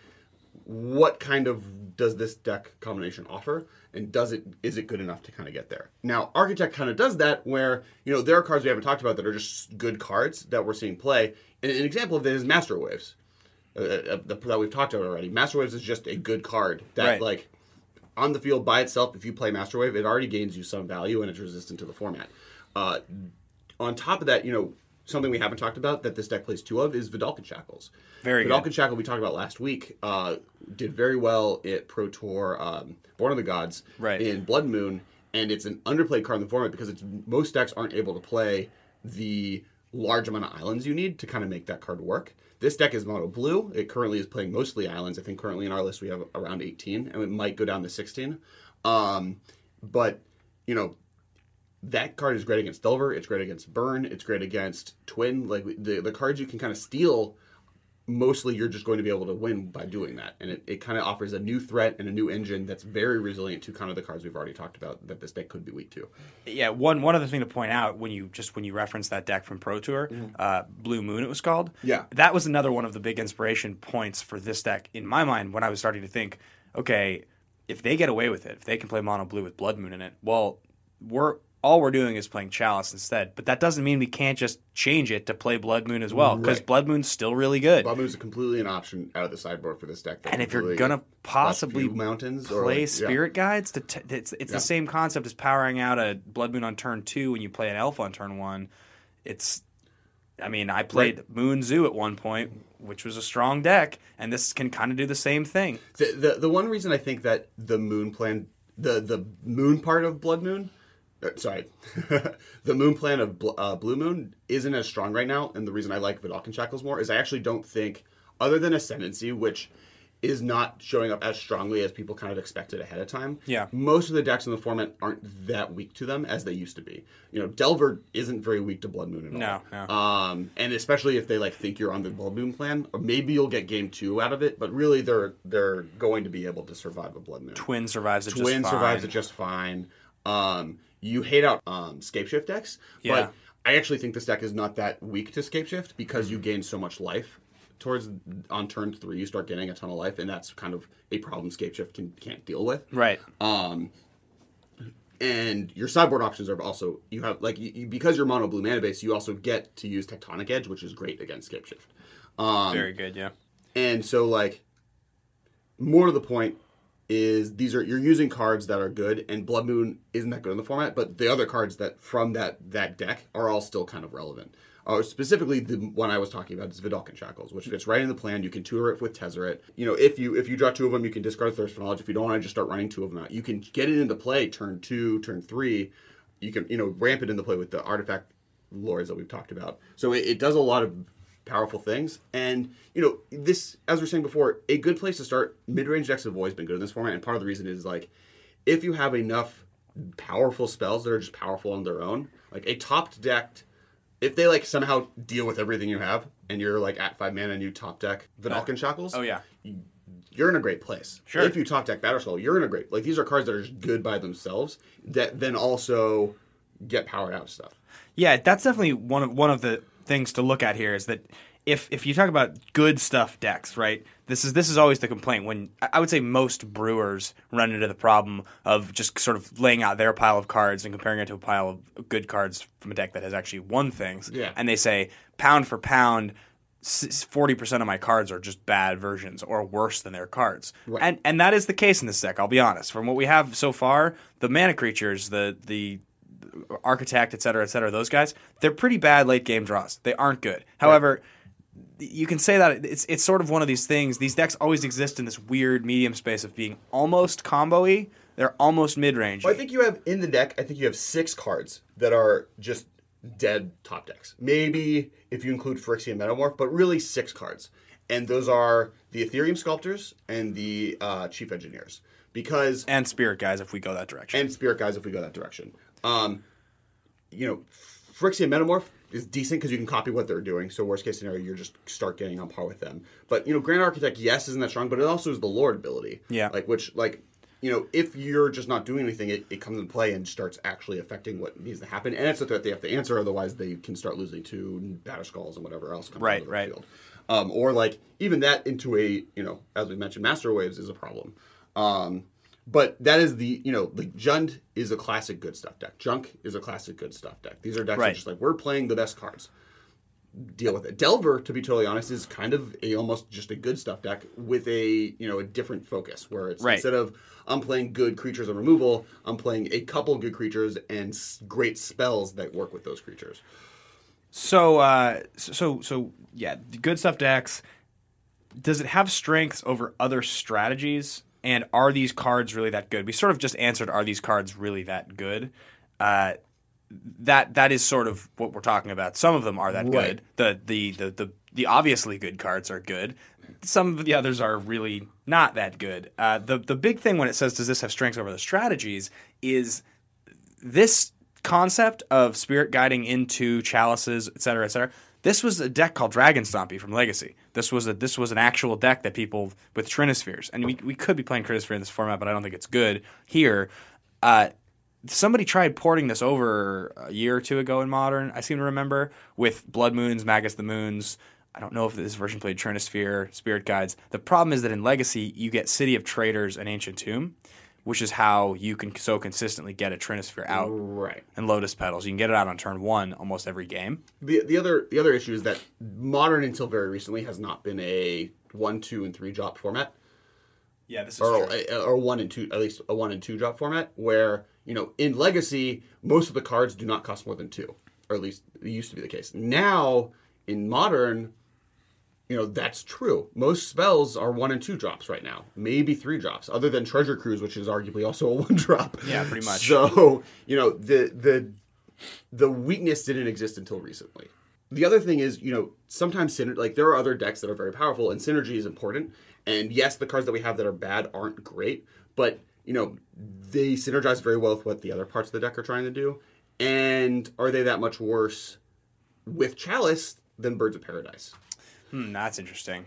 What kind of does this deck combination offer, and does it is it good enough to kind of get there? Now, Architect kind of does that, where you know there are cards we haven't talked about that are just good cards that we're seeing play. And an example of that is Master Waves, uh, uh, that we've talked about already. Master Waves is just a good card that Right. like on the field by itself, if you play Master Wave, it already gains you some value and it's resistant to the format. Uh, on top of that, you know, something we haven't talked about that this deck plays two of is Vedalken Shackles. Very Vedalken good. Shackle we talked about last week uh, did very well at Pro Tour um, Born of the Gods Right. in Blood Moon, and it's an underplayed card in the format because it's most decks aren't able to play the large amount of islands you need to kind of make that card work. This deck is mono blue. It currently is playing mostly islands. I think currently in our list we have around 18, and it might go down to 16. Um, but you know, that card is great against Delver. It's great against Burn. It's great against Twin. Like the the cards you can kind of steal mostly you're just going to be able to win by doing that. And it, it kind of offers a new threat and a new engine that's very resilient to kind of the cards we've already talked about that this deck could be weak to. Yeah, one one other thing to point out when you just when you reference that deck from Pro Tour, uh, Blue Moon it was called. Yeah. that was another one of the big inspiration points for this deck in my mind when I was starting to think, okay, if they get away with it, if they can play mono blue with Blood Moon in it, well, we're all we're doing is playing Chalice instead. But that doesn't mean we can't just change it to play Blood Moon as well because Right. Blood Moon's still really good. Blood Moon's completely an option out of the sideboard for this deck. and if you're gonna possibly mountains or play like- yeah. spirit guides to t- it's it's Yeah. the same concept as powering out a blood moon on turn two when you play an elf on turn one it's i mean i played moon zoo at one point which was a strong deck and this can kind of do the same thing The, the the one reason I think that the moon plan the the moon part of Blood Moon, sorry, the moon plan of Bl- uh, Blue Moon isn't as strong right now, and the reason I like Vedalken Shackles more is I actually don't think, other than Ascendancy, which is not showing up as strongly as people kind of expected ahead of time. Yeah. most of the decks in the format aren't that weak to them as they used to be. You know, Delver isn't very weak to Blood Moon at No, all. no. Um, and especially if they like think you're on the Blood Moon plan, or maybe you'll get game two out of it, but really they're they're going to be able to survive a Blood Moon. twin survives it Twin just survives fine. it just fine. Um, you hate out um, Scape Shift decks, Yeah. but I actually think this deck is not that weak to Scape Shift because you gain so much life. Towards on turn three, you start getting a ton of life, and that's kind of a problem Scape Shift can, can't deal with. right Um, and your sideboard options are also you have like you, because you're mono blue mana base, you also get to use Tectonic Edge, which is great against Scape Shift. Um, very good yeah and so like more to the point is these are you're using cards that are good and blood moon isn't that good in the format but the other cards that from that that deck are all still kind of relevant. Uh, specifically the one i was talking about is vedalken shackles which fits right in the plan. You can tutor it with tezzeret. You know if you if you draw two of them you can discard thirst for knowledge. If you don't want to just start running two of them out. You can get it into play turn two turn three. You can you know ramp it into play with the artifact lords that we've talked about. So it, it does a lot of powerful things. And you know, this as we were saying before, a good place to start. Mid range decks have always been good in this format, and part of the reason is like if you have enough powerful spells that are just powerful on their own, like a topped deck. If they like somehow deal with everything you have, and you're like at five mana and you top deck Vedalken Shackles, oh yeah you're in a great place. Sure. If you top deck Batterskull, you're in a great like these are cards that are just good by themselves that then also get powered out stuff. Yeah, that's definitely one of one of the things to look at here is that if if you talk about good stuff decks, right? This is this is always the complaint when I would say most brewers run into the problem of just sort of laying out their pile of cards and comparing it to a pile of good cards from a deck that has actually won things. Yeah. And they say pound for pound forty percent of my cards are just bad versions or worse than their cards, Right. and and that is the case in this deck. I'll be honest. From what we have so far, the mana creatures, the the architect, et cetera, et cetera, those guys, they're pretty bad late game draws. They aren't good. However, you can say that it's it's sort of one of these things. These decks always exist in this weird medium space of being almost combo-y. They're almost mid-range. Well, I think you have in the deck. I think you have six cards that are just dead top decks. Maybe if you include Phyrexian Metamorph, but really six cards, and those are the Etherium Sculptors and the uh, Chief Engineers, because and spirit guys, if we go that direction. and Spirit Guys if we go that direction. Um, you know, Phyrexian Metamorph is decent because you can copy what they're doing. So worst case scenario, you're just start getting on par with them. But you know, Grand Architect, yes, isn't that strong, but it also is the Lord ability. Yeah. Like which like you know, if you're just not doing anything, it, it comes into play and starts actually affecting what needs to happen. And it's a threat they have to answer, otherwise they can start losing to batterskulls and whatever else comes Right, right. field. Um, or like even that into a you know, as we mentioned, master waves is a problem. Um, but that is the you know like Jund is a classic good stuff deck. Junk is a classic good stuff deck. These are decks that Right. just like we're playing the best cards. Deal with it. Delver, to be totally honest, is kind of a almost just a good stuff deck with a you know a different focus where it's Right. instead of I'm playing good creatures and removal, I'm playing a couple good creatures and great spells that work with those creatures. So, uh, so, so, yeah, good stuff decks. Does it have strengths over other strategies? And are these cards really that good? We sort of just answered, are these cards really that good? Uh, that that is sort of what we're talking about. Some of them are that Right. good. The, the the the the obviously good cards are good. Some of the others are really not that good. Uh, the the big thing when it says does this have strengths over the strategies is this concept of spirit guiding into chalices, et cetera, et cetera, This was a deck called Dragon Stompy from Legacy. This was a this was an actual deck that people with Trinispheres, and we we could be playing Trinisphere in this format, but I don't think it's good here. Uh, somebody tried porting this over a year or two ago in Modern. I seem to remember with Blood Moons, Magus the Moons. I don't know if this version played Trinisphere, Spirit Guides. The problem is that in Legacy, you get City of Traders and Ancient Tomb, which is how you can so consistently get a Trinisphere out Right. and Lotus Petals. You can get it out on turn one almost every game. The the other the other issue is that modern until very recently has not been a one, two, and three drop format. Yeah, this is or, or one and two, at least a one and two drop format, where you know in Legacy most of the cards do not cost more than two, or at least it used to be the case. Now in Modern, you know that's true. Most spells are one and two drops right now, maybe three drops, other than Treasure Cruise, which is arguably also a one drop. Yeah, pretty much. So you know the the the weakness didn't exist until recently. The other thing is, you know, sometimes synergy, like there are other decks that are very powerful, and synergy is important. And yes, the cards that we have that are bad aren't great, but you know, they synergize very well with what the other parts of the deck are trying to do. And are they that much worse with Chalice than Birds of Paradise? Hmm, that's interesting.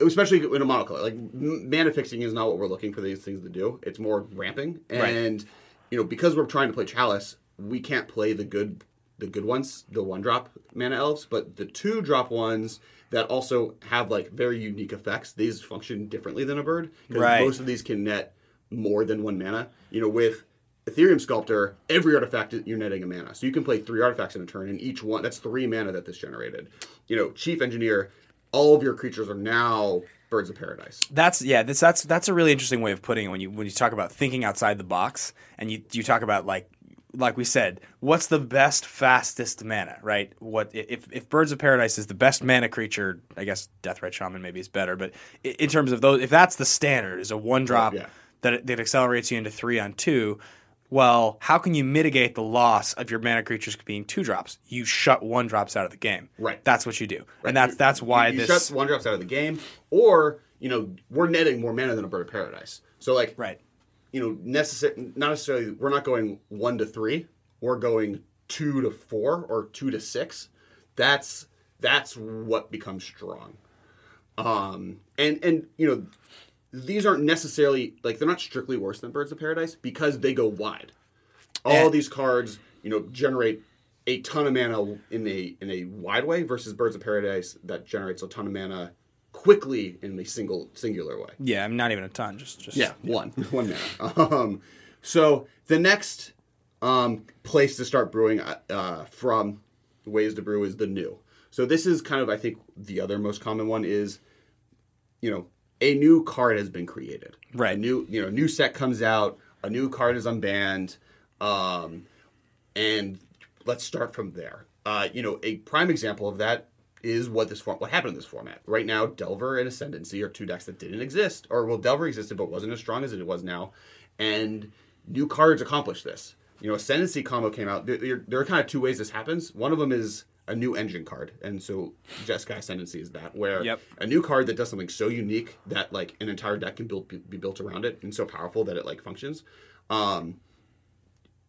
especially in a monocolor. Like mana fixing is not what we're looking for these things to do. It's more ramping, Right. and you know because we're trying to play Chalice, we can't play the good the good ones, the one drop mana elves, but the two drop ones that also have like very unique effects. These function differently than a bird because Right. most of these can net more than one mana. You know with Etherium Sculptor, every artifact you're netting a mana, so you can play three artifacts in a turn, and each one that's three mana that this generated. You know, Chief Engineer, all of your creatures are now Birds of Paradise. That's yeah. That's that's that's a really interesting way of putting it when you when you talk about thinking outside the box and you you talk about like like we said, what's the best fastest mana, right? What if if Birds of Paradise is the best mana creature? I guess Deathrite Shaman maybe is better, but in terms of those, if that's the standard, is a one drop yeah. that that accelerates you into three on two. Well, how can you mitigate the loss of your mana creatures being two drops? You shut one drops out of the game. Right. That's what you do, and that's that's why you, you this shut one drops out of the game, or you know we're netting more mana than a Bird of Paradise. So like right. you know necessary not necessarily we're not going one to three, we're going two to four or two to six. That's that's what becomes strong. Um and and you know these aren't necessarily like they're not strictly worse than Birds of Paradise because they go wide. All And- these cards, you know, generate a ton of mana in a in a wide way versus Birds of Paradise that generates a ton of mana quickly in a single singular way. Yeah, I'm not even a ton. Just just Yeah, one, one mana. Um, so the next um, place to start brewing uh, from ways to brew is the new. So this is kind of, I think, the other most common one is, you know, a new card has been created. Right. A new, you know, new set comes out. A new card is unbanned, um, and let's start from there. Uh, you know, a prime example of that is what this form, what happened in this format. Right now, Delver and Ascendancy are two decks that didn't exist, or well, Delver existed but wasn't as strong as it was now, and new cards accomplish this. You know, Ascendancy combo came out. There, there are kind of two ways this happens. One of them is a new engine card, and so Jeskai Ascendancy is that, where Yep. a new card that does something so unique that like an entire deck can build, be built around it, and so powerful that it like functions. Um,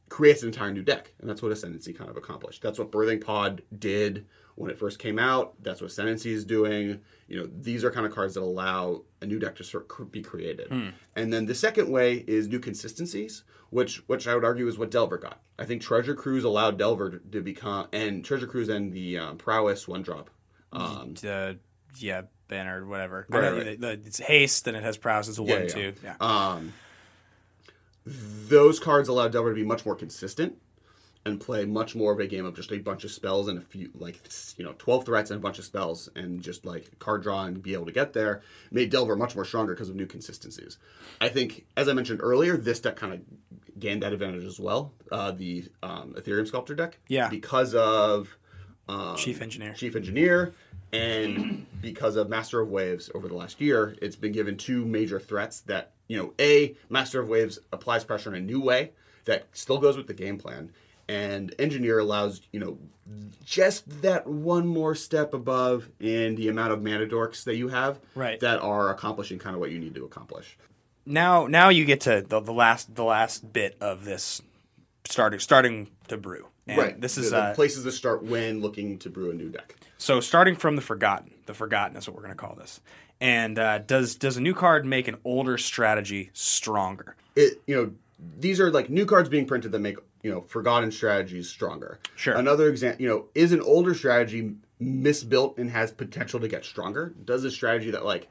creates an entire new deck, and that's what Ascendancy kind of accomplished. That's what Birthing Pod did when it first came out. That's what Ascendancy is doing. You know, these are kind of cards that allow a new deck to sort of be created. And then the second way is new consistencies, which which I would argue is what Delver got. I think Treasure Cruise allowed Delver to, become, and Treasure Cruise and the um, Prowess one drop. Um, uh, yeah, banner, whatever. Right, right. the- the- it's haste, and it has prowess. It's a one, yeah. two. Yeah. Um, those cards allow Delver to be much more consistent and play much more of a game of just a bunch of spells and a few, like, you know, 12 threats and a bunch of spells and just like card draw and be able to get there made Delver much more stronger because of new consistencies. I think, as I mentioned earlier, this deck kind of gained that advantage as well. Uh, the um, Etherium Sculptor deck. Yeah. Because of. Um, Chief engineer. chief engineer, and because of Master of Waves over the last year, it's been given two major threats that, you know, A, Master of Waves applies pressure in a new way that still goes with the game plan, and Engineer allows, you know, just that one more step above in the amount of mana dorks that you have Right. that are accomplishing kind of what you need to accomplish. Now, now you get to the, the last the last bit of this starting starting to brew. And right. This The- is the uh, places to start when looking to brew a new deck. so starting from the forgotten. The forgotten is what we're going to call this. And uh, does does a new card make an older strategy stronger? it you know these are like new cards being printed that make you know forgotten strategies stronger Sure. another example you know is an older strategy misbuilt and has potential to get stronger does a strategy that like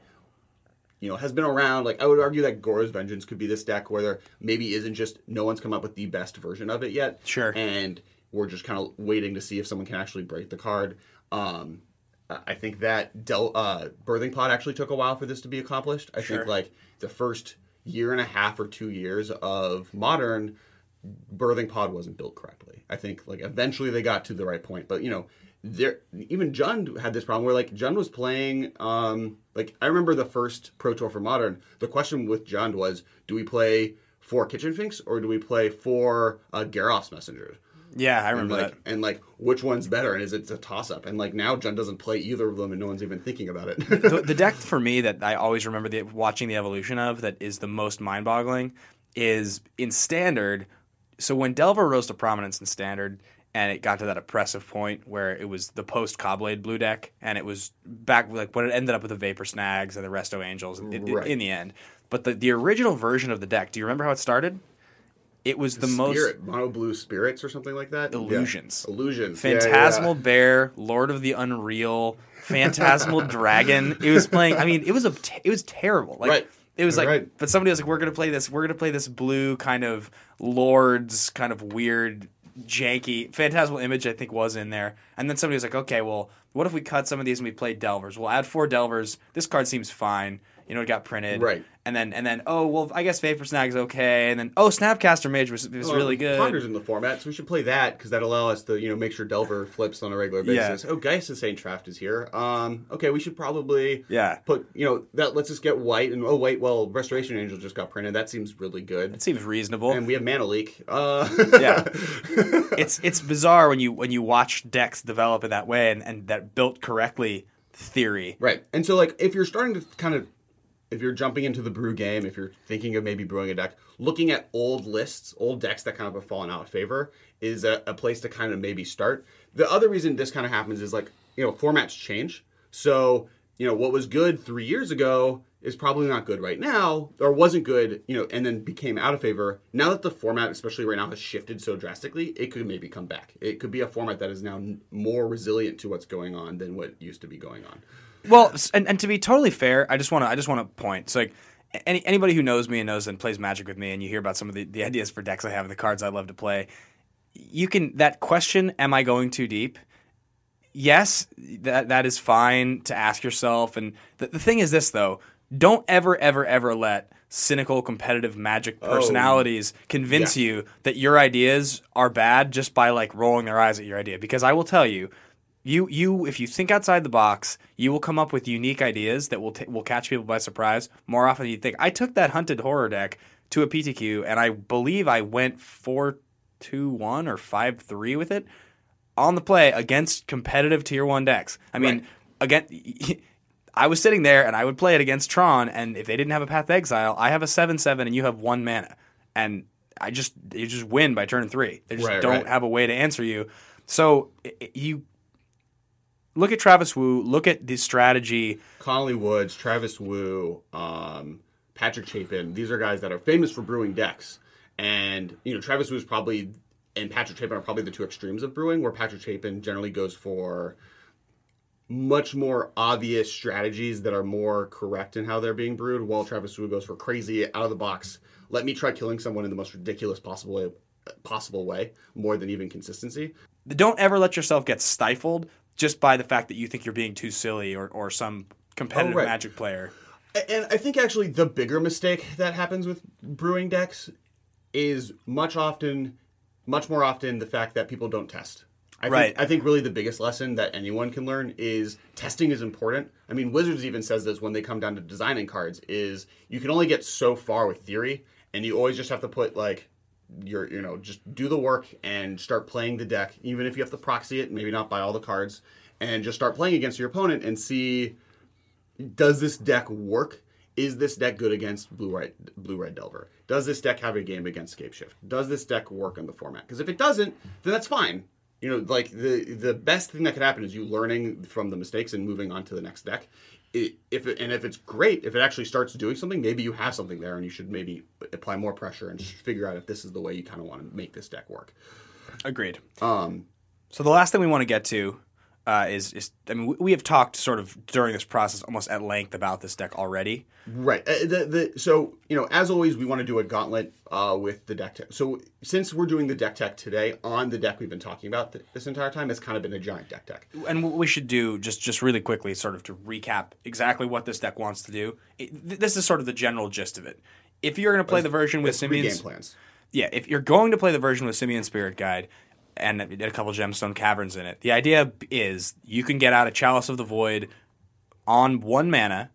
you know has been around like i would argue that goryo's vengeance could be this deck where there maybe isn't just no one's come up with the best version of it yet Sure. and we're just kind of waiting to see if someone can actually break the card um I- think that Del, uh, Birthing Pod actually took a while for this to be accomplished. I Sure. think like the first year and a half or two years of modern Birthing Pod wasn't built correctly. I think like eventually they got to the right point, but you know, there even Jund had this problem where like Jund was playing. Um, like I remember the first Pro Tour for Modern. The question with Jund was, do we play four Kitchen Finks or do we play four uh, Garroff's Messengers? Yeah, I and remember like and like which one's better and is it a toss up and like now Jund doesn't play either of them and no one's even thinking about it the, the deck for me that I always remember the, watching the evolution of that is the most mind boggling is in standard. So when Delver rose to prominence in standard, and it got to that oppressive point where it was the post Caw-Blade blue deck, and it was back like when it ended up with the Vapor Snags and the Resto Angels in, in- Right. in the end. But the, the original version of the deck, do you remember how it started? It was the most Spirit, mono blue spirits or something like that. Yeah. Illusions. illusions, Yeah, yeah, Phantasmal yeah. Bear, Lord of the Unreal, Phantasmal Dragon. It was playing. I mean, it was a. t- It was terrible. Like Right. it was like. Right. But somebody was like, "We're gonna play this. We're gonna play this blue kind of Lords kind of weird, janky Phantasmal Image. I think was in there. And then somebody was like, "Okay, well, what if we cut some of these and we play Delvers? We'll add four Delvers. This card seems fine. You know, it got printed. Right. And then and then oh well, I guess Vapor Snag's is okay. And then oh, Snapcaster Mage was, was Well, really good. Ponder's in the format, so we should play that because that allow us to you know make sure Delver flips on a regular Yeah. basis. Oh, Geist of Saint Traft is here. Um, okay, we should probably Yeah. put you know that lets us get white and oh wait, well Restoration Angel just got printed. That seems really good. It seems reasonable. and we have Mana Leak. Uh, yeah it's it's bizarre when you when you watch decks develop in that way and, and that built correctly theory Right. And so like if you're starting to kind of if you're jumping into the brew game, if you're thinking of maybe brewing a deck, looking at old lists, old decks that kind of have fallen out of favor is a, a place to kind of maybe start. The other reason this kind of happens is like, you know, formats change. So, you know, what was good three years ago is probably not good right now, or wasn't good, you know, and then became out of favor. Now that the format, especially right now, has shifted so drastically, it could maybe come back. It could be a format that is now more resilient to what's going on than what used to be going on. well and, and to be totally fair i just want to i just want to point so like any, anybody who knows me and knows and plays magic with me and you hear about some of the, the ideas for decks i have and the cards i love to play you can that question am i going too deep yes that that is fine to ask yourself and the, the thing is this though don't ever ever ever let cynical competitive magic oh, personalities convince Yeah. you that your ideas are bad just by like rolling their eyes at your idea because i will tell you you you if you think outside the box you will come up with unique ideas that will t- will catch people by surprise more often than you think i took that hunted horror deck to a ptq and i believe i went 4 2 1 or 5 3 with it on the play against competitive tier one decks. I mean, Right. again, I was sitting there and I would play it against Tron, and if they didn't have a Path Exile, I have a seven seven, and you have one mana, and I just you just win by turn three. They just Right, don't right. have a way to answer you. So i- i- you look at Travis Woo, look at the strategy. Conley Woods, Travis Woo, um, Patrick Chapin. These are guys that are famous for brewing decks. And, you know, Travis Woo is probably, and Patrick Chapin are probably the two extremes of brewing, where Patrick Chapin generally goes for much more obvious strategies that are more correct in how they're being brewed, while Travis Woo goes for crazy, out of the box, let me try killing someone in the most ridiculous possible way, possible way more than even consistency. Don't ever let yourself get stifled just by the fact that you think you're being too silly or, or some competitive Oh, right. Magic player. And I think actually the bigger mistake that happens with brewing decks is much often, much more often, the fact that people don't test. I Right. Think, I think really the biggest lesson that anyone can learn is testing is important. I mean, Wizards even says this when they come down to designing cards: is you can only get so far with theory, and you always just have to put like your, you know, just do the work and start playing the deck, even if you have to proxy it, maybe not buy all the cards, and just start playing against your opponent and see does this deck work is this deck good against blue red blue red delver? Does this deck have a game against scapeshift? Does this deck work in the format? Because if it doesn't, then that's fine. You know, like the the best thing that could happen is you learning from the mistakes and moving on to the next deck. It, if it, and if it's great, if it actually starts doing something, maybe you have something there, and you should maybe apply more pressure and figure out if this is the way you kind of want to make this deck work. Agreed. Um, So the last thing we want to get to uh, is is I mean we, we have talked sort of during this process almost at length about this deck already. Right. Uh, the, the, so, you know, as always, we want to do a gauntlet uh, with the deck tech. So, since we're doing the deck tech today on the deck we've been talking about th- this entire time, it's kind of been a giant deck tech. And what we should do just just really quickly, sort of to recap exactly what this deck wants to do. It, th- this is sort of the general gist of it. If you're going to play the version with Simian's, plans. yeah, if you're going to play the version with Simian Spirit Guide and a couple gemstone caverns in it, the idea is you can get out a Chalice of the Void on one mana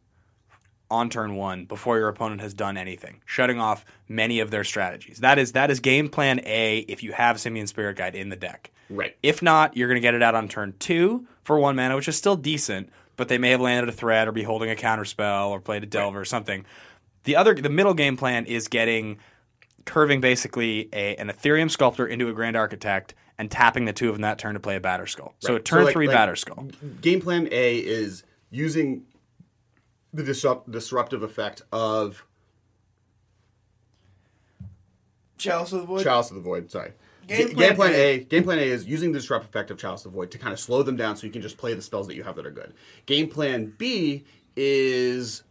on turn one before your opponent has done anything, shutting off many of their strategies. That is that is game plan A if you have Simian Spirit Guide in the deck. Right. If not, you're going to get it out on turn two for one mana, which is still decent, but they may have landed a threat or be holding a counterspell or played a delver or something. The other, the middle game plan is getting curving basically a, an Etherium Sculptor into a Grand Architect and tapping the two of them that turn to play a Batterskull. So a Right. turn like- three like, Batterskull. Game plan A is using the disrupt- disruptive effect of Chalice of the Void. Chalice of the Void. Sorry. Game plan game plan A. A. Game plan A is using the disrupt effect of Chalice of the Void to kind of slow them down, so you can just play the spells that you have that are good. Game plan B is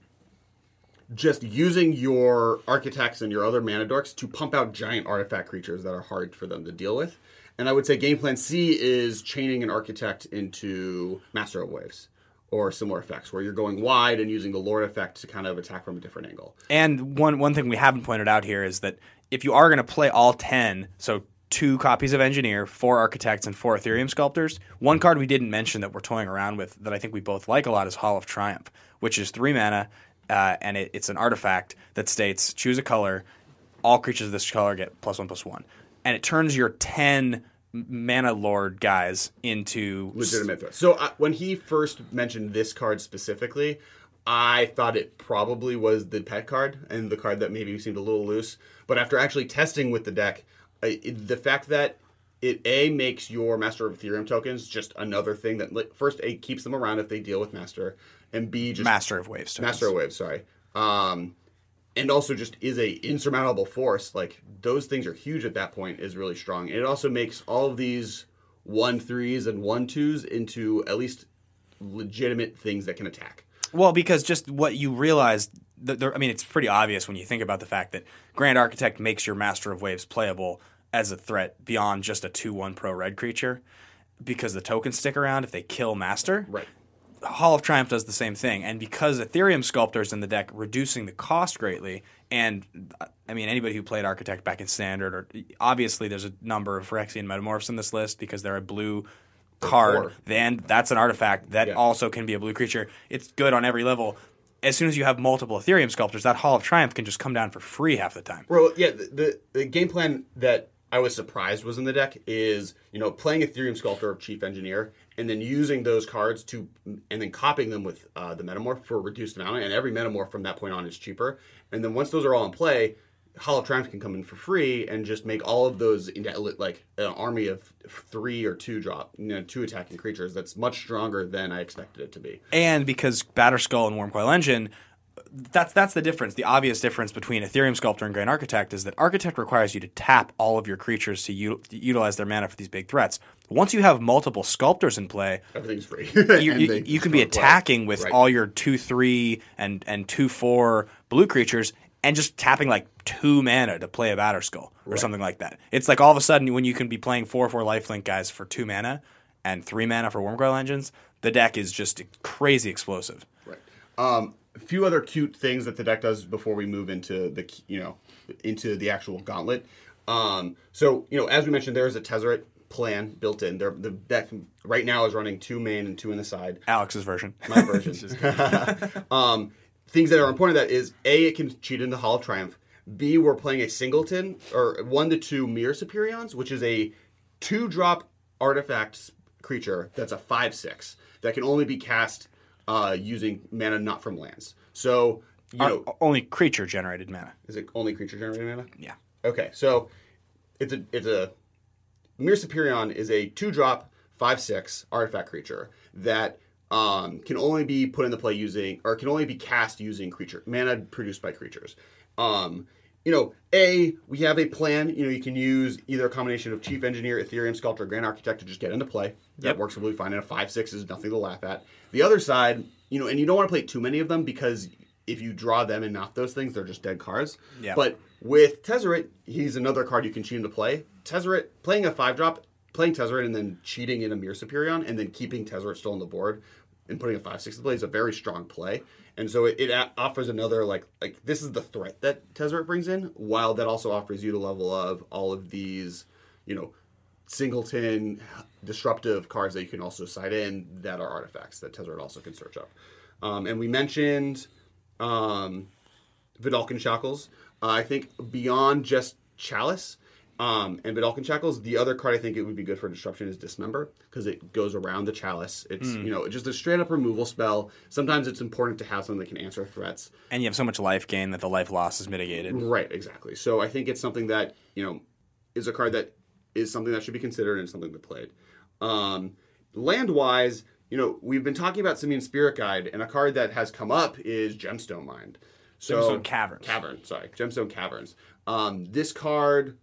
just using your architects and your other mana dorks to pump out giant artifact creatures that are hard for them to deal with. And I would say game plan C is chaining an architect into Master of Waves or similar effects, where you're going wide and using the Lord effect to kind of attack from a different angle. And one one thing we haven't pointed out here is that if you are going to play all ten, so two copies of Engineer, four Architects, and four Etherium Sculptors, one card we didn't mention that we're toying around with that I think we both like a lot is Hall of Triumph, which is three mana, uh, and it, it's an artifact that states choose a color, all creatures of this color get plus one plus one, and it turns your ten mana lord guys into legitimate threat. So uh, when he first mentioned this card specifically, I thought it probably was the pet card and the card that maybe seemed a little loose. But after actually testing with the deck, I, it, the fact that it a makes your Master of Etherium tokens just another thing that like, first a keeps them around if they deal with Master, and b just Master of Waves. tokens. Master of Waves, sorry. Um, and also just is a insurmountable force. Like those things are huge at that point. Is really strong. And it also makes all of these one threes and one twos into at least legitimate things that can attack. Well, because just what you realize, I mean, it's pretty obvious when you think about the fact that Grand Architect makes your Master of Waves playable as a threat beyond just a 2 1 pro red creature because the tokens stick around if they kill Master. Right. Hall of Triumph does the same thing, and because Etherium Sculptor's in the deck, reducing the cost greatly. And uh, I mean, anybody who played Architect back in Standard, or obviously there's a number of Phyrexian Metamorphs in this list because they're a blue card. Then that's an artifact that Yeah. also can be a blue creature. It's good on every level. As soon as you have multiple Etherium Sculptors, that Hall of Triumph can just come down for free half the time. Bro, yeah, the, the, the game plan that I was surprised was in the deck is, you know, playing Etherium Sculptor of Chief Engineer and then using those cards to, and then copying them with uh, the Metamorph for a reduced mana, and every Metamorph from that point on is cheaper. And then once those are all in play, Hall of Triumph can come in for free and just make all of those into like an army of three or two drop, you know, two attacking creatures that's much stronger than I expected it to be. And because Batterskull and Wurmcoil Engine, that's that's the difference. The obvious difference between Etherium Sculptor and Grand Architect is that Architect requires you to tap all of your creatures to, u- to utilize their mana for these big threats. Once you have multiple sculptors in play, Everything's free. you, you, you can be attacking with Right. all your two three and and two four blue creatures and just tapping like two mana to play a batterskull or something like that. It's like all of a sudden when you can be playing four four lifelink guys for two mana and three mana for Wurmcoil engines, the deck is just crazy explosive. Right. Um, a few other cute things that the deck does before we move into the you know into the actual gauntlet. Um, so you know, as we mentioned, there is a Tezzeret plan built in. There, the deck right now is running two main and two in the side. Alex's version. My version. um, things that are important to that is a it can cheat into Hall of Triumph. B we're playing a singleton or one to two Myr Superions, which is a two drop artifact creature that's a five six that can only be cast uh, using mana not from lands. So you Our- know, only creature generated mana. is it only creature generated mana? Yeah. Okay, so it's a it's a Myr Superion is a two drop five six artifact creature that um, can only be put into play using or can only be cast using creature mana produced by creatures. Um, you know, a we have a plan. You know, you can use either a combination of Chief Engineer, Etherium Sculptor, Grand Architect to just get into play. That Yep. works really fine. And a five six is nothing to laugh at. The other side, you know, and you don't want to play too many of them because if you draw them and not those things, they're just dead cards. Yeah. But with Tezzeret, he's another card you can cheat him to play. Tezzeret, playing a five drop, playing Tezzeret and then cheating in a Myr Superion and then keeping Tezzeret still on the board and putting a five six to play is a very strong play. And so it, it offers another like like this is the threat that Tezzeret brings in, while that also offers you the level of all of these, you know, singleton disruptive cards that you can also side in that are artifacts that Tezzeret also can search up. Um, and we mentioned um, Vedalken Shackles. Uh, I think beyond just Chalice um, and Vedalken Shackles, the other card I think it would be good for disruption is Dismember because it goes around the Chalice. It's you know just a straight up removal spell. Sometimes it's important to have something that can answer threats. And you have so much life gain that the life loss is mitigated. Right, exactly. So I think it's something that you know is a card that is something that should be considered and something to played. Um, land wise, you know, we've been talking about Simian Spirit Guide, and a card that has come up is Gemstone Mine. So, Gemstone Caverns. Cavern, sorry, Gemstone Caverns. Um, this card.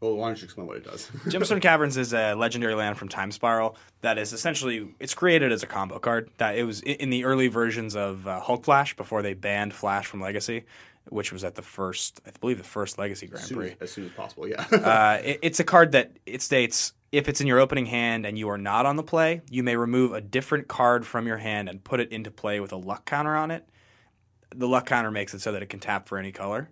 Well, why don't you explain what it does? Gemstone Caverns is a legendary land from Time Spiral that is essentially it's created as a combo card. That it was in the early versions of uh, Hulk Flash before they banned Flash from Legacy, which was at the first, I believe, the first Legacy Grand as, soon Prix. as, as soon as possible, yeah. Uh, it- it's a card that it states if it's in your opening hand and you are not on the play, you may remove a different card from your hand and put it into play with a luck counter on it. The luck counter makes it so that it can tap for any color.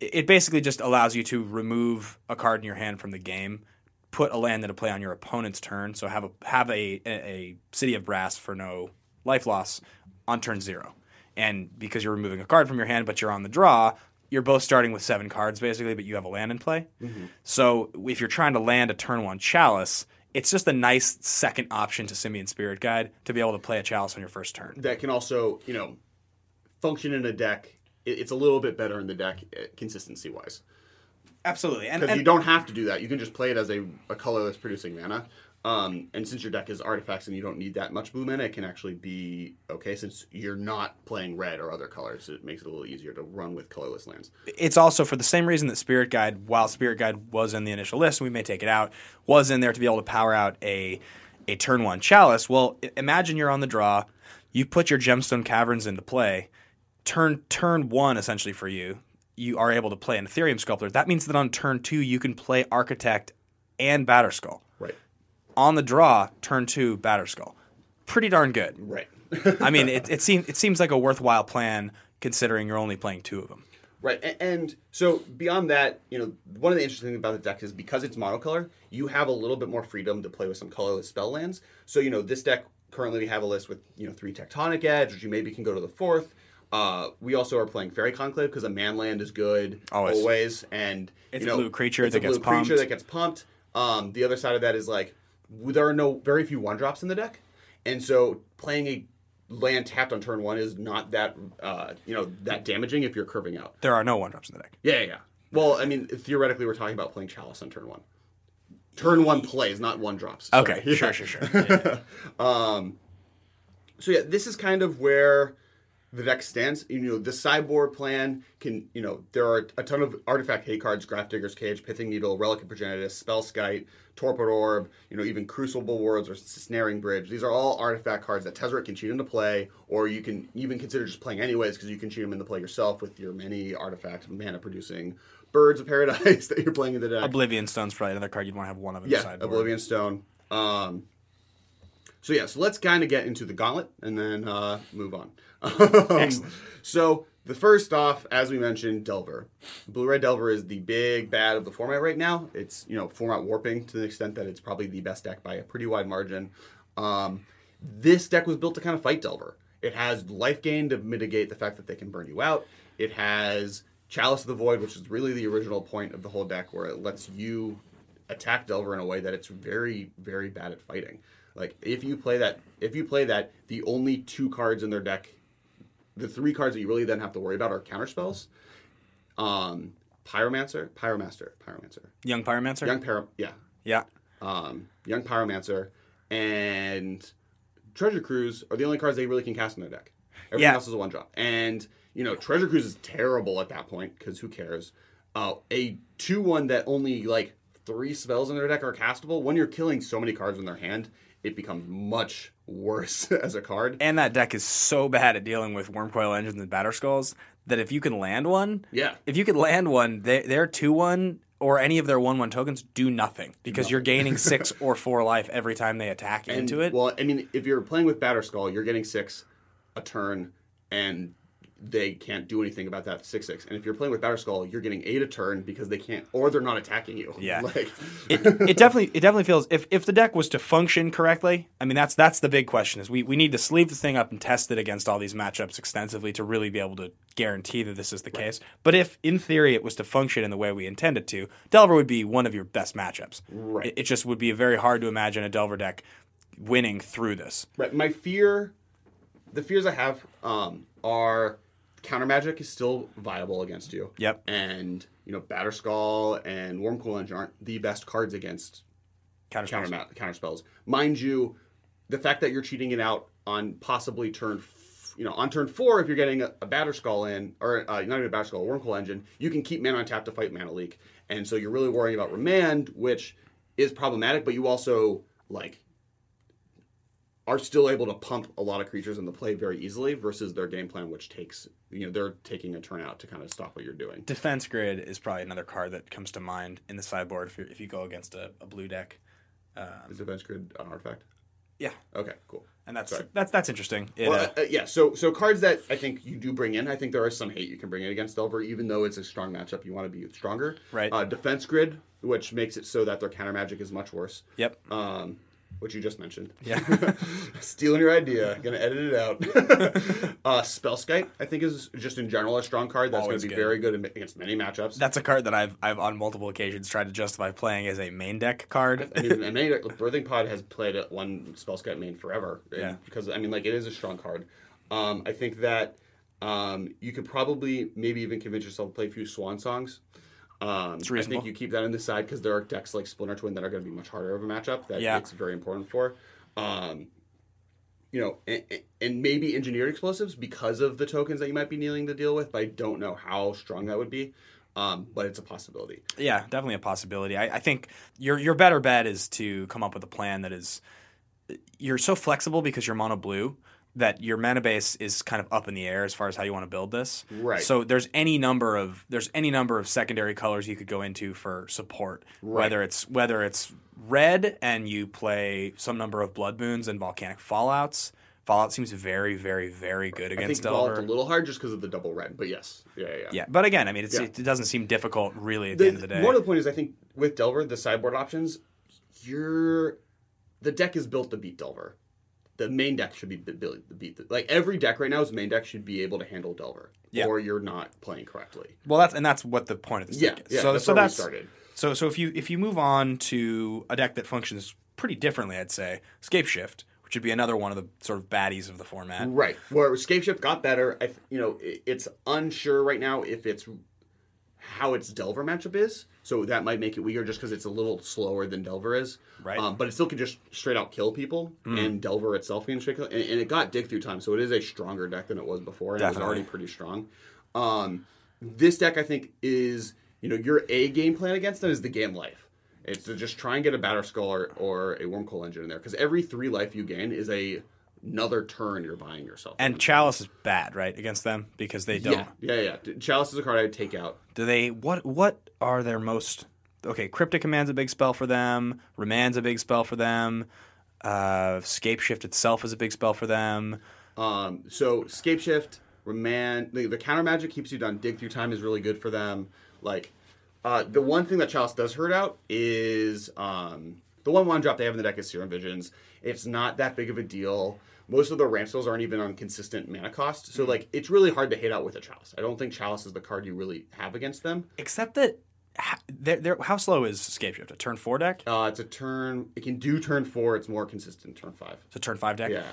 It basically just allows you to remove a card in your hand from the game, put a land into play on your opponent's turn. So have a have a, a, city of brass for no life loss on turn zero, and because you're removing a card from your hand, but you're on the draw, you're both starting with seven cards basically, but you have a land in play. Mm-hmm. So if you're trying to land a turn one chalice, it's just a nice second option to Simian Spirit Guide to be able to play a chalice on your first turn. that can also, you know, function in a deck. It's a little bit better in the deck consistency wise. Absolutely, and, because you don't have to do that. You can just play it as a, a colorless producing mana. Um, and since your deck is artifacts and you don't need that much blue mana, it can actually be okay since you're not playing red or other colors. It makes it a little easier to run with colorless lands. it's also for the same reason that Spirit Guide, while Spirit Guide was in the initial list, we may take it out, was in there to be able to power out a a turn one chalice. Well, imagine you're on the draw, you put your gemstone caverns into play, turn turn one essentially for you. You are able to play an Etherium Sculptor. That means that on turn two you can play Architect and Batterskull. Right. On the draw, turn two Batterskull. Pretty darn good. Right. I mean, it, it seems it seems like a worthwhile plan considering you're only playing two of them. Right, and, and so beyond that, you know, one of the interesting things about the deck is because it's monocolor, you have a little bit more freedom to play with some colorless spell lands. So you know, this deck currently we have a list with you know three Tectonic Edge, which you maybe can go to the fourth. Uh, we also are playing Faerie Conclave because a man land is good Always. and It's you a blue creature it's that a blue gets pumped. creature that gets pumped. Um, the other side of that is like there are no very few one drops in the deck, and so playing a land tapped on turn one is not that uh, you know that damaging if you're curving out. There are no one drops in the deck. Yeah, yeah, yeah. Well, I mean, theoretically, we're talking about playing Chalice on turn one. Turn one plays, not one drops. Sorry. Okay, Yeah. sure, sure, sure. So yeah, this is kind of where the deck stands. You know, the sideboard plan can, you know, there are a ton of artifact hate cards: Grafdigger's Cage, Pithing Needle, Relic of Progenitus, Spell Skite, Torpor Orb. You know, even Crucible Worlds or Snaring Bridge. These are all artifact cards that Tezzeret can cheat into play, or you can even consider just playing anyways because you can cheat them into play yourself with your many artifact mana producing birds of paradise that you're playing in the deck. Oblivion Stone's probably another card you'd want to have one of in Yeah, the sideboard. Oblivion Stone. Um, so yeah, so let's kind of get into the gauntlet and then uh, move on. So the first off, as we mentioned, Delver. Blue Red Delver is the big bad of the format right now. It's you know format warping to the extent that it's probably the best deck by a pretty wide margin. Um, this deck was built to kind of fight Delver. It has life gain to mitigate the fact that they can burn you out. It has Chalice of the Void, which is really the original point of the whole deck, where it lets you attack Delver in a way that it's very, very bad at fighting. Like if you play that, if you play that, the only two cards in their deck the three cards that you really then have to worry about are counter spells. Um, Pyromancer, Pyromaster, Pyromancer, Young Pyromancer. Young Pyro, yeah, Yeah. um, Young Pyromancer, and Treasure Cruise are the only cards they really can cast in their deck. Everything Yeah. else is a one drop. And, you know, Treasure Cruise is terrible at that point because who cares? Uh, a 2 1 that only like three spells in their deck are castable, when you're killing so many cards in their hand, it becomes much worse as a card. And that deck is so bad at dealing with Wurmcoil engines and Batterskulls that if you can land one, Yeah. if you can land one, they, their two one or any of their one one tokens do nothing because you're gaining six or four life every time they attack And, into it. Well, I mean, if you're playing with Batter Skull, you're getting six a turn, and they can't do anything about that six six. And if you're playing with Batterskull, you're getting eight a turn because they can't, or they're not attacking you. Yeah. like it, it definitely it definitely feels if, if the deck was to function correctly, I mean that's that's the big question is we, we need to sleeve the thing up and test it against all these matchups extensively to really be able to guarantee that this is the case. But if in theory it was to function in the way we intend it to, Delver would be one of your best matchups. Right. It, it just would be very hard to imagine a Delver deck winning through this. Right. My fear, the fears I have, um, are counter magic is still viable against you. Yep. And you know, Batterskull and Wurmcoil Engine aren't the best cards against Counter counter spells. ma- counter spells. Mind you, the fact that you're cheating it out on possibly turn, f- you know, on turn four, if you're getting a, a Batterskull in, or uh, not even a Batterskull, a Wurmcoil Engine, you can keep mana on tap to fight Mana Leak, and so you're really worrying about Remand, which is problematic. But you also like are still able to pump a lot of creatures in the play very easily versus their game plan, which takes you know they're taking a turn out to kind of stop what you're doing. Defense Grid is probably another card that comes to mind in the sideboard if, you're, if you go against a, a blue deck. Is Defense Grid an artifact? Yeah, Okay, cool. and that's Sorry. that's that's interesting. It, Well, uh, uh, yeah. So, so cards that I think you do bring in. I think there are some hate you can bring in against Delver, even though it's a strong matchup. You want to be stronger. Right. Uh, defense grid, which makes it so that their counter magic is much worse. yep. Um, which you just mentioned. Yeah. Stealing your idea. Gonna edit it out. uh, Spell Spellskite, I think, is just in general a strong card that's gonna be good. very good against many matchups. That's a card that I've I've on multiple occasions tried to justify playing as a main deck card. I mean, many, Birthing Pod has played at one Spellskite main forever. Yeah. Because, I mean, like, it is a strong card. Um, I think that um, you could probably maybe even convince yourself to play a few Swan Songs. Um, I think you keep that in the side because there are decks like Splinter Twin that are going to be much harder of a matchup that Yeah. it's very important for. Um, you know, and, and maybe engineered explosives because of the tokens that you might be needing to deal with, but I don't know how strong that would be. Um, but it's a possibility. Yeah, definitely a possibility. I, I think your your better bet is to come up with a plan that is you're so flexible because you're mono blue that your mana base is kind of up in the air as far as how you want to build this. Right. So there's any number of there's any number of secondary colors you could go into for support. Right. Whether it's whether it's red and you play some number of blood moons and volcanic fallouts. Fallout seems very, very, very good I think against Vault a little hard just because of the double red, but yes. Yeah, yeah, yeah. Yeah, but again, I mean, it's, Yeah. it doesn't seem difficult really at the, the, end of the day. More of the point is, I think with Delver, the sideboard options, you're the deck is built to beat Delver. The main deck should be bu- built to beat the, like every deck right now's main deck should be able to handle Delver, Yeah. or you're not playing correctly. Well, that's and that's what the point of this Yeah, deck is. yeah, so that's so that's started. so so if you if you move on to a deck that functions pretty differently, I'd say Scape Shift, which would be another one of the sort of baddies of the format. Right. Where Escape Shift got better, I, you know, it's unsure right now if it's how its Delver matchup is. So that might make it weaker just because it's a little slower than Delver is. Right. Um, but it still can just straight out kill people, and Delver itself can straight kill. And, and it got dig through time, so it is a stronger deck than it was before, and it was already pretty strong. Um, this deck, I think, is you know your A game plan against them is the game life. It's to just try and get a Batterskull or, or a Wurmcoil Engine in there because every three life you gain is a another turn you're buying yourself. And Chalice is bad, right, against them because they don't. yeah, yeah, yeah. Chalice is a card I would take out. Do they what what are their most okay, Cryptic Command's a big spell for them, Remand's a big spell for them, uh Scape Shift itself is a big spell for them. Um, so Scape Shift, Remand, the, the counter magic keeps you done. Dig through time is really good for them. Like, uh, the one thing that Chalice does hurt out is um, the one one drop they have in the deck is Serum Visions. It's not that big of a deal. Most of the ramp spells aren't even on consistent mana cost, so like it's really hard to hit out with a Chalice. I don't think Chalice is the card you really have against them. Except that ha- they're, they're, how slow is Scape Shift? A turn four deck? Uh, it's a turn. It can do turn four. It's more consistent turn five. It's a turn five deck? Yeah.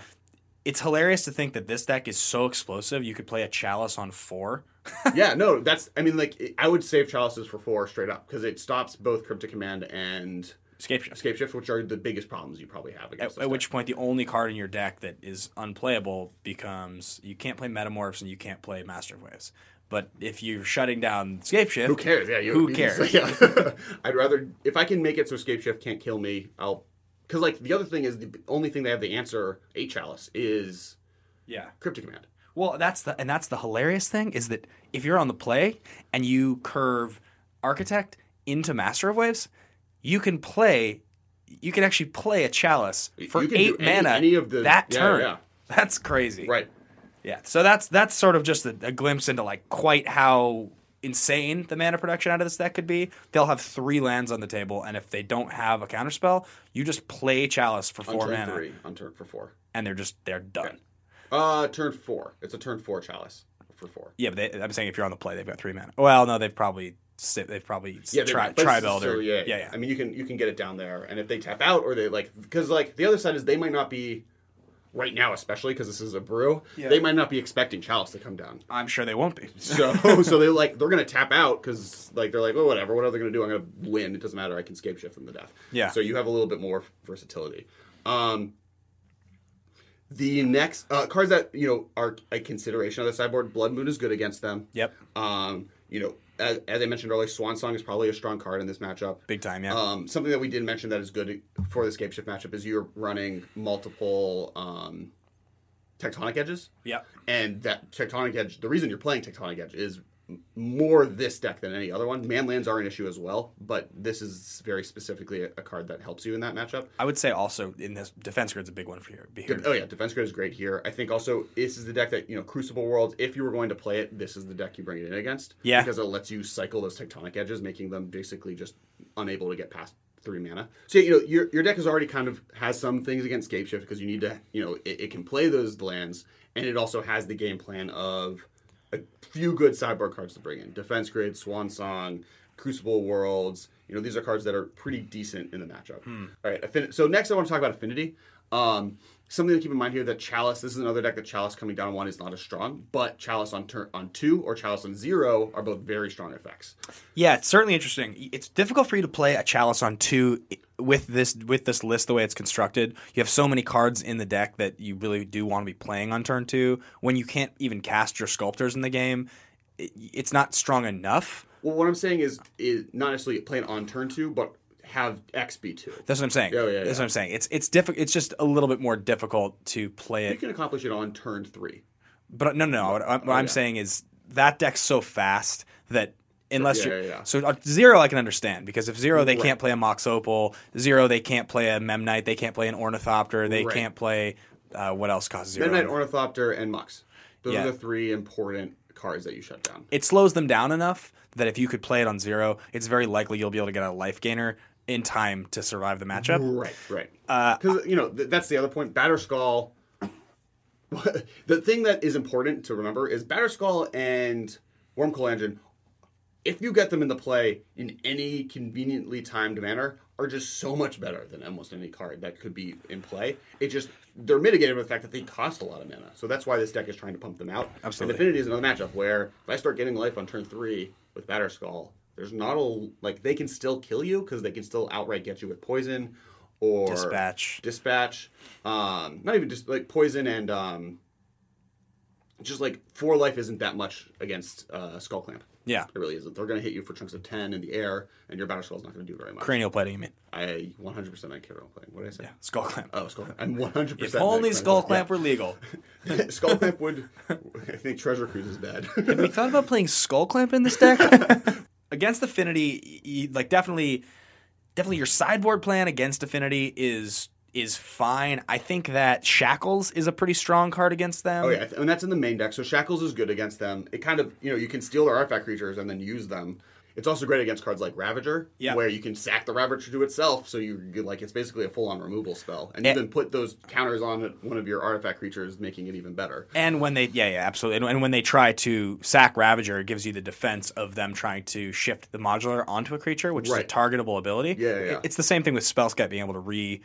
it's hilarious to think that this deck is so explosive. You could play a Chalice on four. yeah, no, that's. I mean, like I would save chalices for four straight up because it stops both cryptic command and Escape shift. escape shift, which are the biggest problems you probably have At, against. at this which point, the only card in your deck that is unplayable becomes you can't play Metamorphs and you can't play Master of Waves. But if you're shutting down Escape Shift, who cares? Yeah, you, who you cares? just- yeah. I'd rather if I can make it so escape shift can't kill me. I'll because like the other thing is the only thing they have the answer eight chalice is yeah. cryptic command. Well, that's the and that's the hilarious thing is that if you're on the play and you curve Architect into Master of Waves, you can play. You can actually play a Chalice for You can do eight any- mana any of the- that yeah, turn. yeah. That's crazy, Right. Yeah. So that's that's sort of just a, a glimpse into like quite how insane the mana production out of this deck could be. They'll have three lands on the table, and if they don't have a counterspell, you just play Chalice for four On turn mana, three. On turn for four. and they're just they're done. Uh, turn four. It's a turn four chalice for four. Yeah, but they, I'm saying if you're on the play, they've got three mana. Well, no, they've probably sit, they've probably Yeah, tri- it's- so, yeah, yeah, yeah. I mean, you can you can get it down there, and if they tap out or they like, because like the other side is they might not be right now, especially because this is a brew. Yeah. They might not be expecting chalice to come down. I'm sure they won't be. So so they like they're gonna tap out because like they're like, oh whatever, what are they gonna do? I'm gonna win. It doesn't matter. I can Scape Shift from the death. Yeah. So you have a little bit more versatility. Um, the next uh, cards that you know are a consideration of the sideboard, Blood Moon is good against them. Yep, Um, you know, as, as I mentioned earlier, Swan Song is probably a strong card in this matchup. big time. Yeah, Um, something that we didn't mention that is good for the Scape Shift matchup is you're running multiple um, tectonic edges. Yeah. And that tectonic edge, the reason you're playing tectonic edge is more this deck than any other one. Man lands are an issue as well, but this is very specifically a, a card that helps you in that matchup. I would say also in this defense grid's a big one for. Be here. Oh yeah, defense grid is great here. I think also this is the deck that you know Crucible Worlds. If you were going to play it, this is the deck you bring it in against. Yeah. because it lets you cycle those tectonic edges, making them basically just unable to get past three mana. So you know your your deck is already kind of has some things against Scape Shift because you need to you know it, it can play those lands, and it also has the game plan of a few good sideboard cards to bring in: Defense Grid, Swan Song, Crucible Worlds. You know these are cards that are pretty decent in the matchup. All right, affin- so next I want to talk about Affinity. Um, something to keep in mind here that Chalice. This is another deck that Chalice coming down on one is not as strong, but Chalice on turn on two or Chalice on zero are both very strong effects. Yeah, it's certainly interesting. It's difficult for you to play a chalice on two with this with this list the way it's constructed. You have so many cards in the deck that you really do want to be playing on turn two. When you can't even cast your sculptors in the game, it, it's not strong enough. Well, what I'm saying is is not necessarily playing on turn two, but have X be two. That's what I'm saying. Yeah, yeah, That's what I'm saying. It's it's difficult. It's just a little bit more difficult to play it. You can accomplish it on turn three. But no, no, no. What, I- what I'm yeah. saying is that deck's so fast that unless Yeah, you're yeah, yeah. so uh, zero, I can understand because if zero they Right. can't play a Mox Opal, zero they can't play a Memnite, they can't play an Ornithopter, they Right. can't play uh, what else costs zero. Memnite, Ornithopter and Mox. Those are the three important cards that you shut down. it slows them down enough that if you could play it on zero, it's very likely you'll be able to get a life gainer in time to survive the matchup. Right, right. Uh, Because you know th- that's the other point. Batterskull. the thing that is important to remember is Batterskull and Wurmcoil Engine. If you get them into play in any conveniently timed manner, are just so much better than almost any card that could be in play. It just they're mitigated by the fact that they cost a lot of mana. So that's why this deck is trying to pump them out. Absolutely. And Affinity is another matchup where if I start getting life on turn three with Batterskull, there's not a like they can still kill you because they can still outright get you with poison or Dispatch. dispatch. Um, not even just like poison and um, just like four life isn't that much against uh, skull clamp. Yeah. It really isn't. They're going to hit you for chunks of ten in the air, and your Batterskull's not going to do very much. Cranial plating, you mean? I 100 percent I care about playing. What did I say? Yeah. Skull Clamp. Oh, skull clamp. I'm 100% if only Skull Clamp were legal. skull clamp would. I think Treasure Cruise is bad. Have we thought about playing Skull Clamp in this deck? against Affinity, like definitely, definitely your sideboard plan against Affinity is is fine. I think that Shackles is a pretty strong card against them. Oh yeah, and that's in the main deck. So Shackles is good against them. It kind of you know you can steal their artifact creatures and then use them. It's also great against cards like Ravager, Yeah. where you can sack the Ravager to itself. So you you- like it's basically a full on removal spell, and Eh. even put those counters on one of your artifact creatures, making it even better. And when they, yeah, yeah, absolutely. And, and when they try to sack Ravager, it gives you the defense of them trying to shift the modular onto a creature, which Right. is a targetable ability. Yeah, yeah, yeah. It- It's the same thing with Spellskite being able to re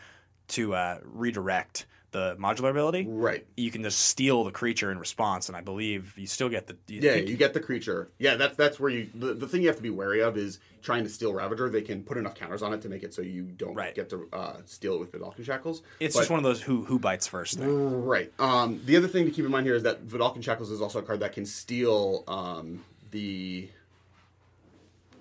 to uh, redirect the modular ability, Right. you can just steal the creature in response, and I believe you still get the you Yeah, think- you get the creature. Yeah, that's that's where you. The, the thing you have to be wary of is trying to steal Ravager. They can put enough counters on it to make it so you don't Right. get to uh, steal it with Vedalken Shackles. it's But- just one of those who who bites first thing. Right. Um, the other thing to keep in mind here is that Vedalken Shackles is also a card that can steal um, the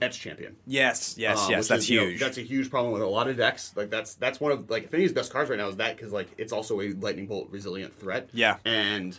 Etched Champion. Yes, yes, Uh, yes. That's is, you know, huge. that's a huge problem with a lot of decks. Like that's that's one of like Affinity's best cards right now is that because like it's also a lightning bolt resilient threat. Yeah. and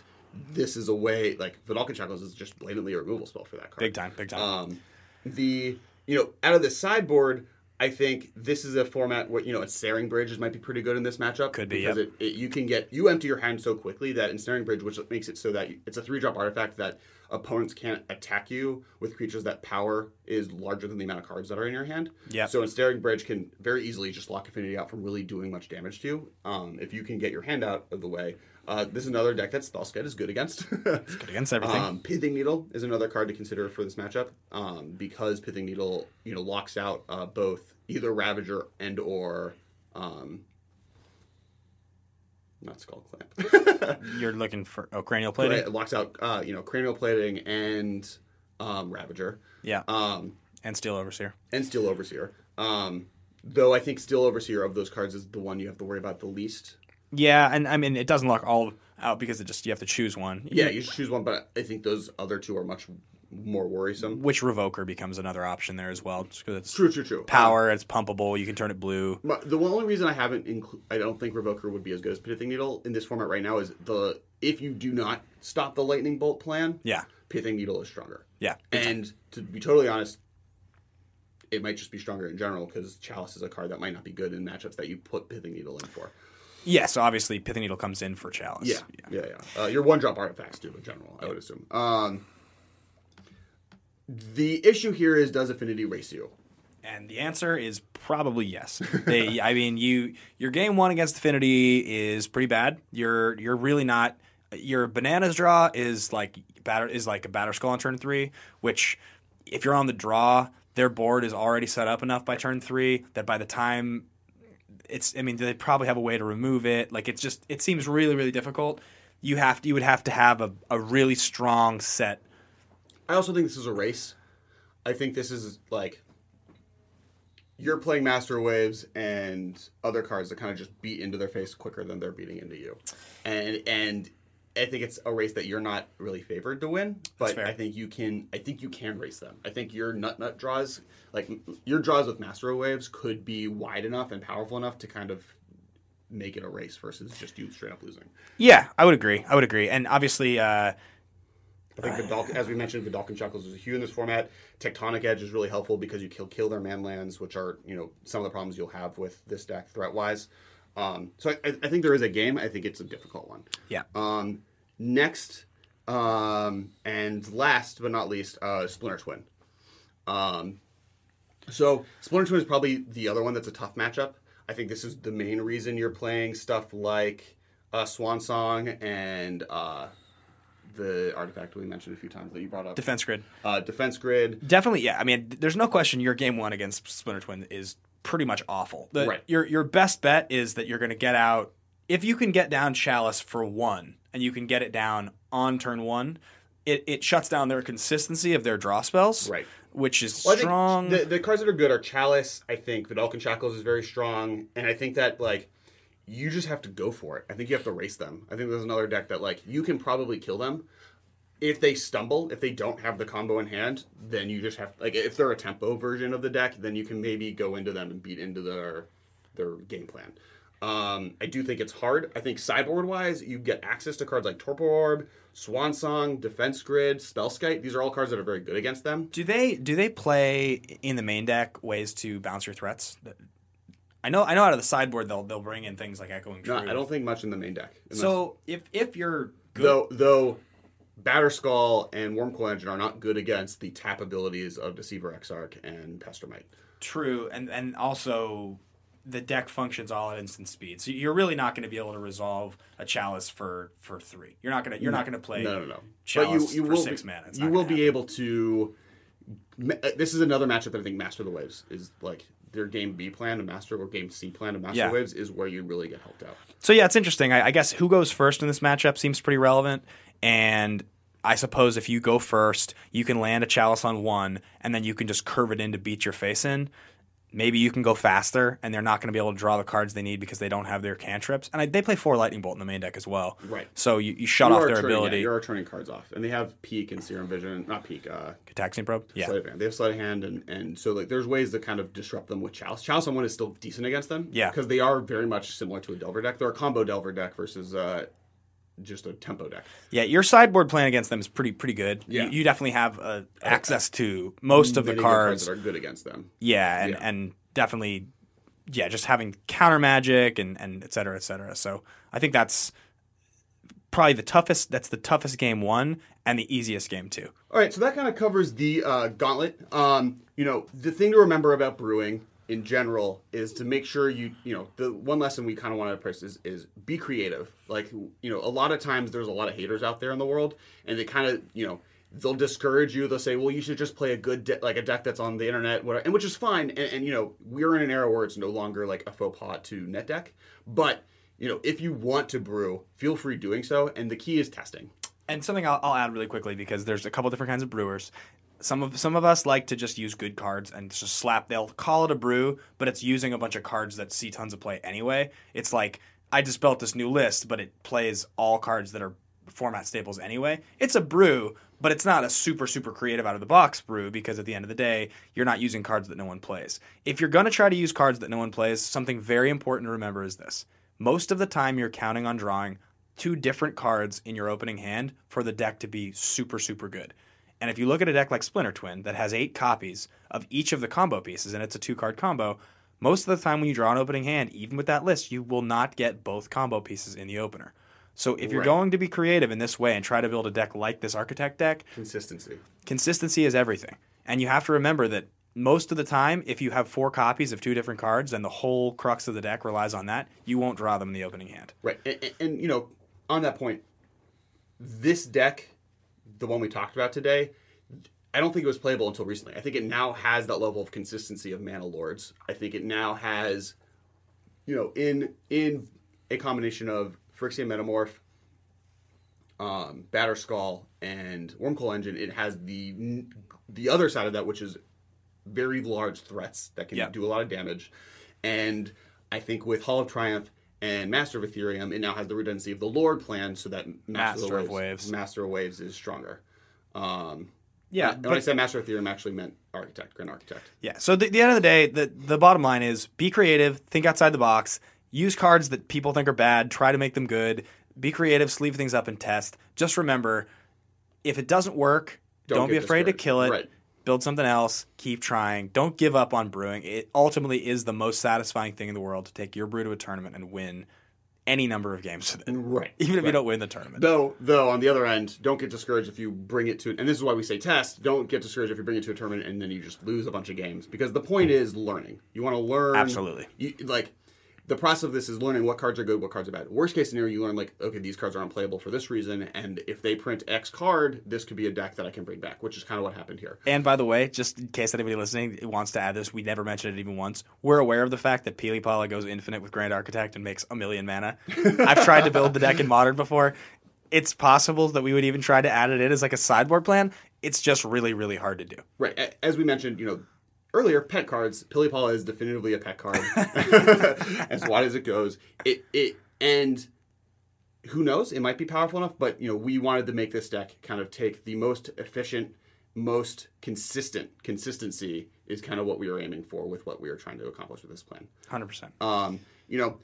this is a way like Vedalken Shackles is just blatantly a removal spell for that card. big time, big time. Um, the you know out of the sideboard, I think this is a format where you know ensnaring bridges might be pretty good in this matchup. Could be, because yep. it, it you can get you empty your hand so quickly that ensnaring bridge, which makes it so that it's a three drop artifact that opponents can't attack you with creatures that power is larger than the amount of cards that are in your hand. Yep. So ensnaring bridge can very easily just lock affinity out from really doing much damage to you. Um, if you can get your hand out of the way. Uh, this is another deck that Spellskite is good against. Good against everything. Um, Pithing Needle is another card to consider for this matchup um, because Pithing Needle, you know, locks out uh, both either Ravager and or um, not Skull Clamp. You're looking for oh cranial plating. It locks out, uh, you know, Cranial Plating and um, Ravager Yeah, um, and Steel Overseer. and Steel Overseer. Um, though I think Steel Overseer of those cards is the one you have to worry about the least. Yeah, and I mean it doesn't lock all out because it just you have to choose one. Yeah, you should choose one, but I think those other two are much more worrisome. Which Revoker becomes another option there as well, just because it's True, true, true. Um, power, it's pumpable, you can turn it blue. The only reason I haven't, inclu- I don't think Revoker would be as good as Pithing Needle in this format right now is the if you do not stop the Lightning Bolt plan, Yeah, Pithing Needle is stronger. yeah. And to be totally honest, it might just be stronger in general because Chalice is a card that might not be good in matchups that you put Pithing Needle in for. Yeah, so obviously Pithing Needle comes in for Chalice. Yeah, yeah, yeah. Uh, your one drop artifacts do in general, I would assume. Um, the issue here is does Affinity race you? And the answer is probably yes. They, I mean, you your game one against Affinity is pretty bad. You're you're really not. Your bananas draw is like batter is like a Batterskull on turn three, which if you're on the draw, their board is already set up enough by turn three that by the time it's, I mean, they probably have a way to remove it. Like it's just it seems really really difficult. You have to, you would have to have a, a really strong set. I also think this is a race. I think this is like you're playing Master Waves and other cards that kind of just beat into their face quicker than they're beating into you, and and I think it's a race that you're not really favored to win. But. I think you can. I think you can race them. I think your nut nut draws, like your draws with Master Waves, could be wide enough and powerful enough to kind of make it a race versus just you straight up losing. Yeah, I would agree. I would agree. And obviously, uh, I think Vidal, as we mentioned, Vedalken Chuckles is a hue in this format. Tectonic Edge is really helpful because you kill kill their man lands, which are you know some of the problems you'll have with this deck threat wise. Um, so I, I think there is a game. I think it's a difficult one. yeah. Um, next um, and last but not least, uh, Splinter Twin. Um, so Splinter Twin is probably the other one that's a tough matchup. I think this is the main reason you're playing stuff like uh, Swan Song and uh, the artifact we mentioned a few times that you brought up. Defense grid. uh, Defense Grid. Definitely, yeah. I mean, there's no question your game one against Splinter Twin is pretty much awful. The, Right. Your your best bet is that you're going to get out if you can get down Chalice for one, and you can get it down on turn one. It, it shuts down their consistency of their draw spells, Right. Which is Well, strong. The, the cards that are good are Chalice. I think Vedalken Shackles is very strong, and I think that like you just have to go for it. I think you have to race them. I think there's another deck that like you can probably kill them if they stumble. If they don't have the combo in hand, then you just have like if they're a tempo version of the deck, then you can maybe go into them and beat into their their game plan. Um, I do think it's hard. I think sideboard wise, you get access to cards like Torpor Orb, Swan Song, Defense Grid, Spellskite. These are all cards that are very good against them. do they do they play in the main deck ways to bounce your threats? I know I know out of the sideboard they'll they'll bring in things like Echoing No, Truth. I don't think much in the main deck. Unless- so if if you're good, though though Batterskull and Wurmcoil Engine are not good against the tap abilities of Deceiver Exarch and Pestermite. True, and and also the deck functions all at instant speed, so you're really not going to be able to resolve a chalice for for three. You're not gonna you're not gonna play. No, no, no. But Chalice you you for will six be, mana. It's you not will gonna be happen. able to. ma- uh, This is another matchup that I think Master of the Waves is like their game B plan of Master or game C plan of Master Yeah. Waves is where you really get helped out. So yeah, it's interesting. I, I guess who goes first in this matchup seems pretty relevant, and I suppose if you go first, you can land a chalice on one, and then you can just curve it in to beat your face in. Maybe you can go faster, and they're not going to be able to draw the cards they need because they don't have their cantrips. And I, they play four lightning bolt in the main deck as well. Right. So you, you shut You off their turning- yeah, ability. you are turning cards off, and they have peak and serum vision. Not peak. Uh, Taxing probe. Yeah. sleight of hand. They have sleight of hand, and, and so like there's ways to kind of disrupt them with Chalice. Chalice on one is still decent against them. Yeah. because they are very much similar to a Delver deck. They're a combo Delver deck versus uh, just a tempo deck. Yeah, your sideboard plan against them is pretty pretty good. Yeah. You, you definitely have uh, access to most of the good cards. that are good against them. Yeah, and, Yeah. and definitely, yeah, just having counter magic and, and et cetera, et cetera. So I think that's probably the toughest. That's the toughest game one and the easiest game two. All right, so that kind of covers the uh, gauntlet. Um, you know, the thing to remember about brewing in general is to make sure you, you know, the one lesson we kind of want to press is, is be creative. Like, you know, a lot of times there's a lot of haters out there in the world, and they kind of, you know, they'll discourage you. They'll say, well, you should just play a good, de- like a deck that's on the internet, whatever, and which is fine. And, and you know, we're in an era where it's no longer like a faux pas to net deck, but you know, if you want to brew, feel free doing so. And the key is testing. And something I'll, I'll add really quickly because there's a couple different kinds of brewers. Some of some of us like to just use good cards and just slap. They'll call it a brew, but it's using a bunch of cards that see tons of play anyway. It's like I just built this new list, but it plays all cards that are format staples anyway. It's a brew, but it's not a super super creative out of the box brew because at the end of the day, you're not using cards that no one plays. If you're going to try to use cards that no one plays, something very important to remember is this. Most of the time you're counting on drawing two different cards in your opening hand for the deck to be super super good. And if you look at a deck like Splinter Twin that has 8 copies of each of the combo pieces and it's a two card combo, most of the time when you draw an opening hand, even with that list, you will not get both combo pieces in the opener. So if you're Right. going to be creative in this way and try to build a deck like this architect deck, Consistency. consistency is everything. And you have to remember that most of the time, if you have four copies of two different cards and the whole crux of the deck relies on that, you won't draw them in the opening hand. Right, and, and, and, you know, on that point, this deck, the one we talked about today, I don't think it was playable until recently. I think it now has that level of consistency of Mana Lords. I think it now has, you know, in in a combination of Phyrexian Metamorph, um, Batterskull, and Wurmcoil Engine, it has the the other side of that, which is very large threats that can Yeah. do a lot of damage. And I think with Hall of Triumph and Master of Etherium, it now has the redundancy of the Lord plan, so that Master, Master of, Waves, Waves. Master of Waves is stronger. Um, Yeah, and when I said Master of Etherium, I actually meant Architect, Grand Architect. Yeah. So the, the end of the day, the the bottom line is be creative, think outside the box, use cards that people think are bad, try to make them good. Be creative, sleeve things up, and test. Just remember, if it doesn't work, Don't don't, be afraid to kill it. Right. Build something else. Keep trying. Don't give up on brewing. It ultimately is the most satisfying thing in the world to take your brew to a tournament and win any number of games with it, Right. even if you don't win the tournament. Though, though, on the other end, don't get discouraged if you bring it to, and this is why we say test. Don't get discouraged if you bring it to a tournament and then you just lose a bunch of games because the point hmm. is learning. You want to learn. Absolutely. You, like the process of this is learning what cards are good, what cards are bad. Worst case scenario, you learn like, okay, these cards are unplayable for this reason, and if they print X card, this could be a deck that I can bring back, which is kind of what happened here. And by the way, just in case anybody listening wants to add this, we never mentioned it even once. We're aware of the fact that Pili-Pala goes infinite with Grand Architect and makes a million mana. I've tried to build the deck in Modern before. It's possible that we would even try to add it in as like a sideboard plan. It's just really, really hard to do. Right. As we mentioned, you know, earlier, pet cards. Pili-Pala is definitively a pet card, as wide as it goes. It it and who knows? It might be powerful enough, but you know, we wanted to make this deck kind of take the most efficient, most consistent consistency is kind of what we were aiming for with what we were trying to accomplish with this plan. 100%. Um, you know,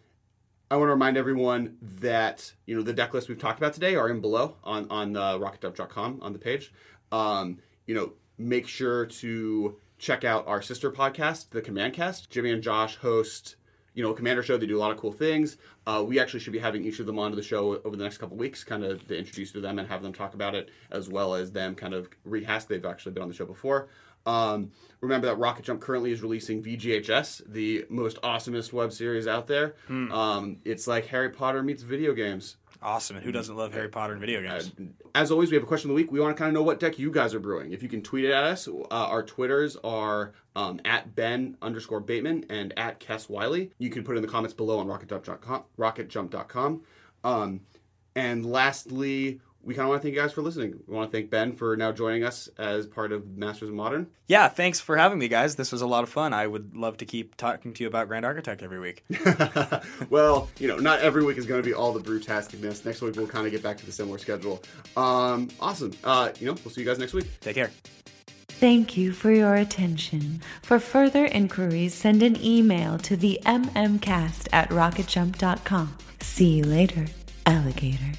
I want to remind everyone that you know the deck lists we've talked about today are in below on on uh, rocketjump.com on the page. Um, you know, make sure to check out our sister podcast, the Command Cast. Jimmy and Josh host, you know, a Commander show. They do a lot of cool things. Uh, we actually should be having each of them onto the show over the next couple weeks, kind of to introduce to them and have them talk about it, as well as them kind of rehash. They've actually been on the show before. Um, remember that Rocket Jump currently is releasing VGHS, the most awesomest web series out there. Um, it's like Harry Potter meets video games. Awesome. And who doesn't love Harry Potter and video games? As always, we have a question of the week. We want to kind of know what deck you guys are brewing. If you can tweet it at us, uh, our Twitters are um, at Ben underscore Bateman and at Kess Wiley. You can put it in the comments below on rocketjump.com. rocketjump.com. Um, and lastly, we kind of want to thank you guys for listening. We want to thank Ben for now joining us as part of Masters of Modern. yeah, thanks for having me, guys. This was a lot of fun. I would love to keep talking to you about Grand Architect every week. well, you know, not every week is going to be all the brewtasticness. Next week we'll kind of get back to the similar schedule. Um, awesome. Uh, you know, we'll see you guys next week. Take care. Thank you for your attention. For further inquiries, send an email to the mmcast at rocketjump.com. See you later, alligator.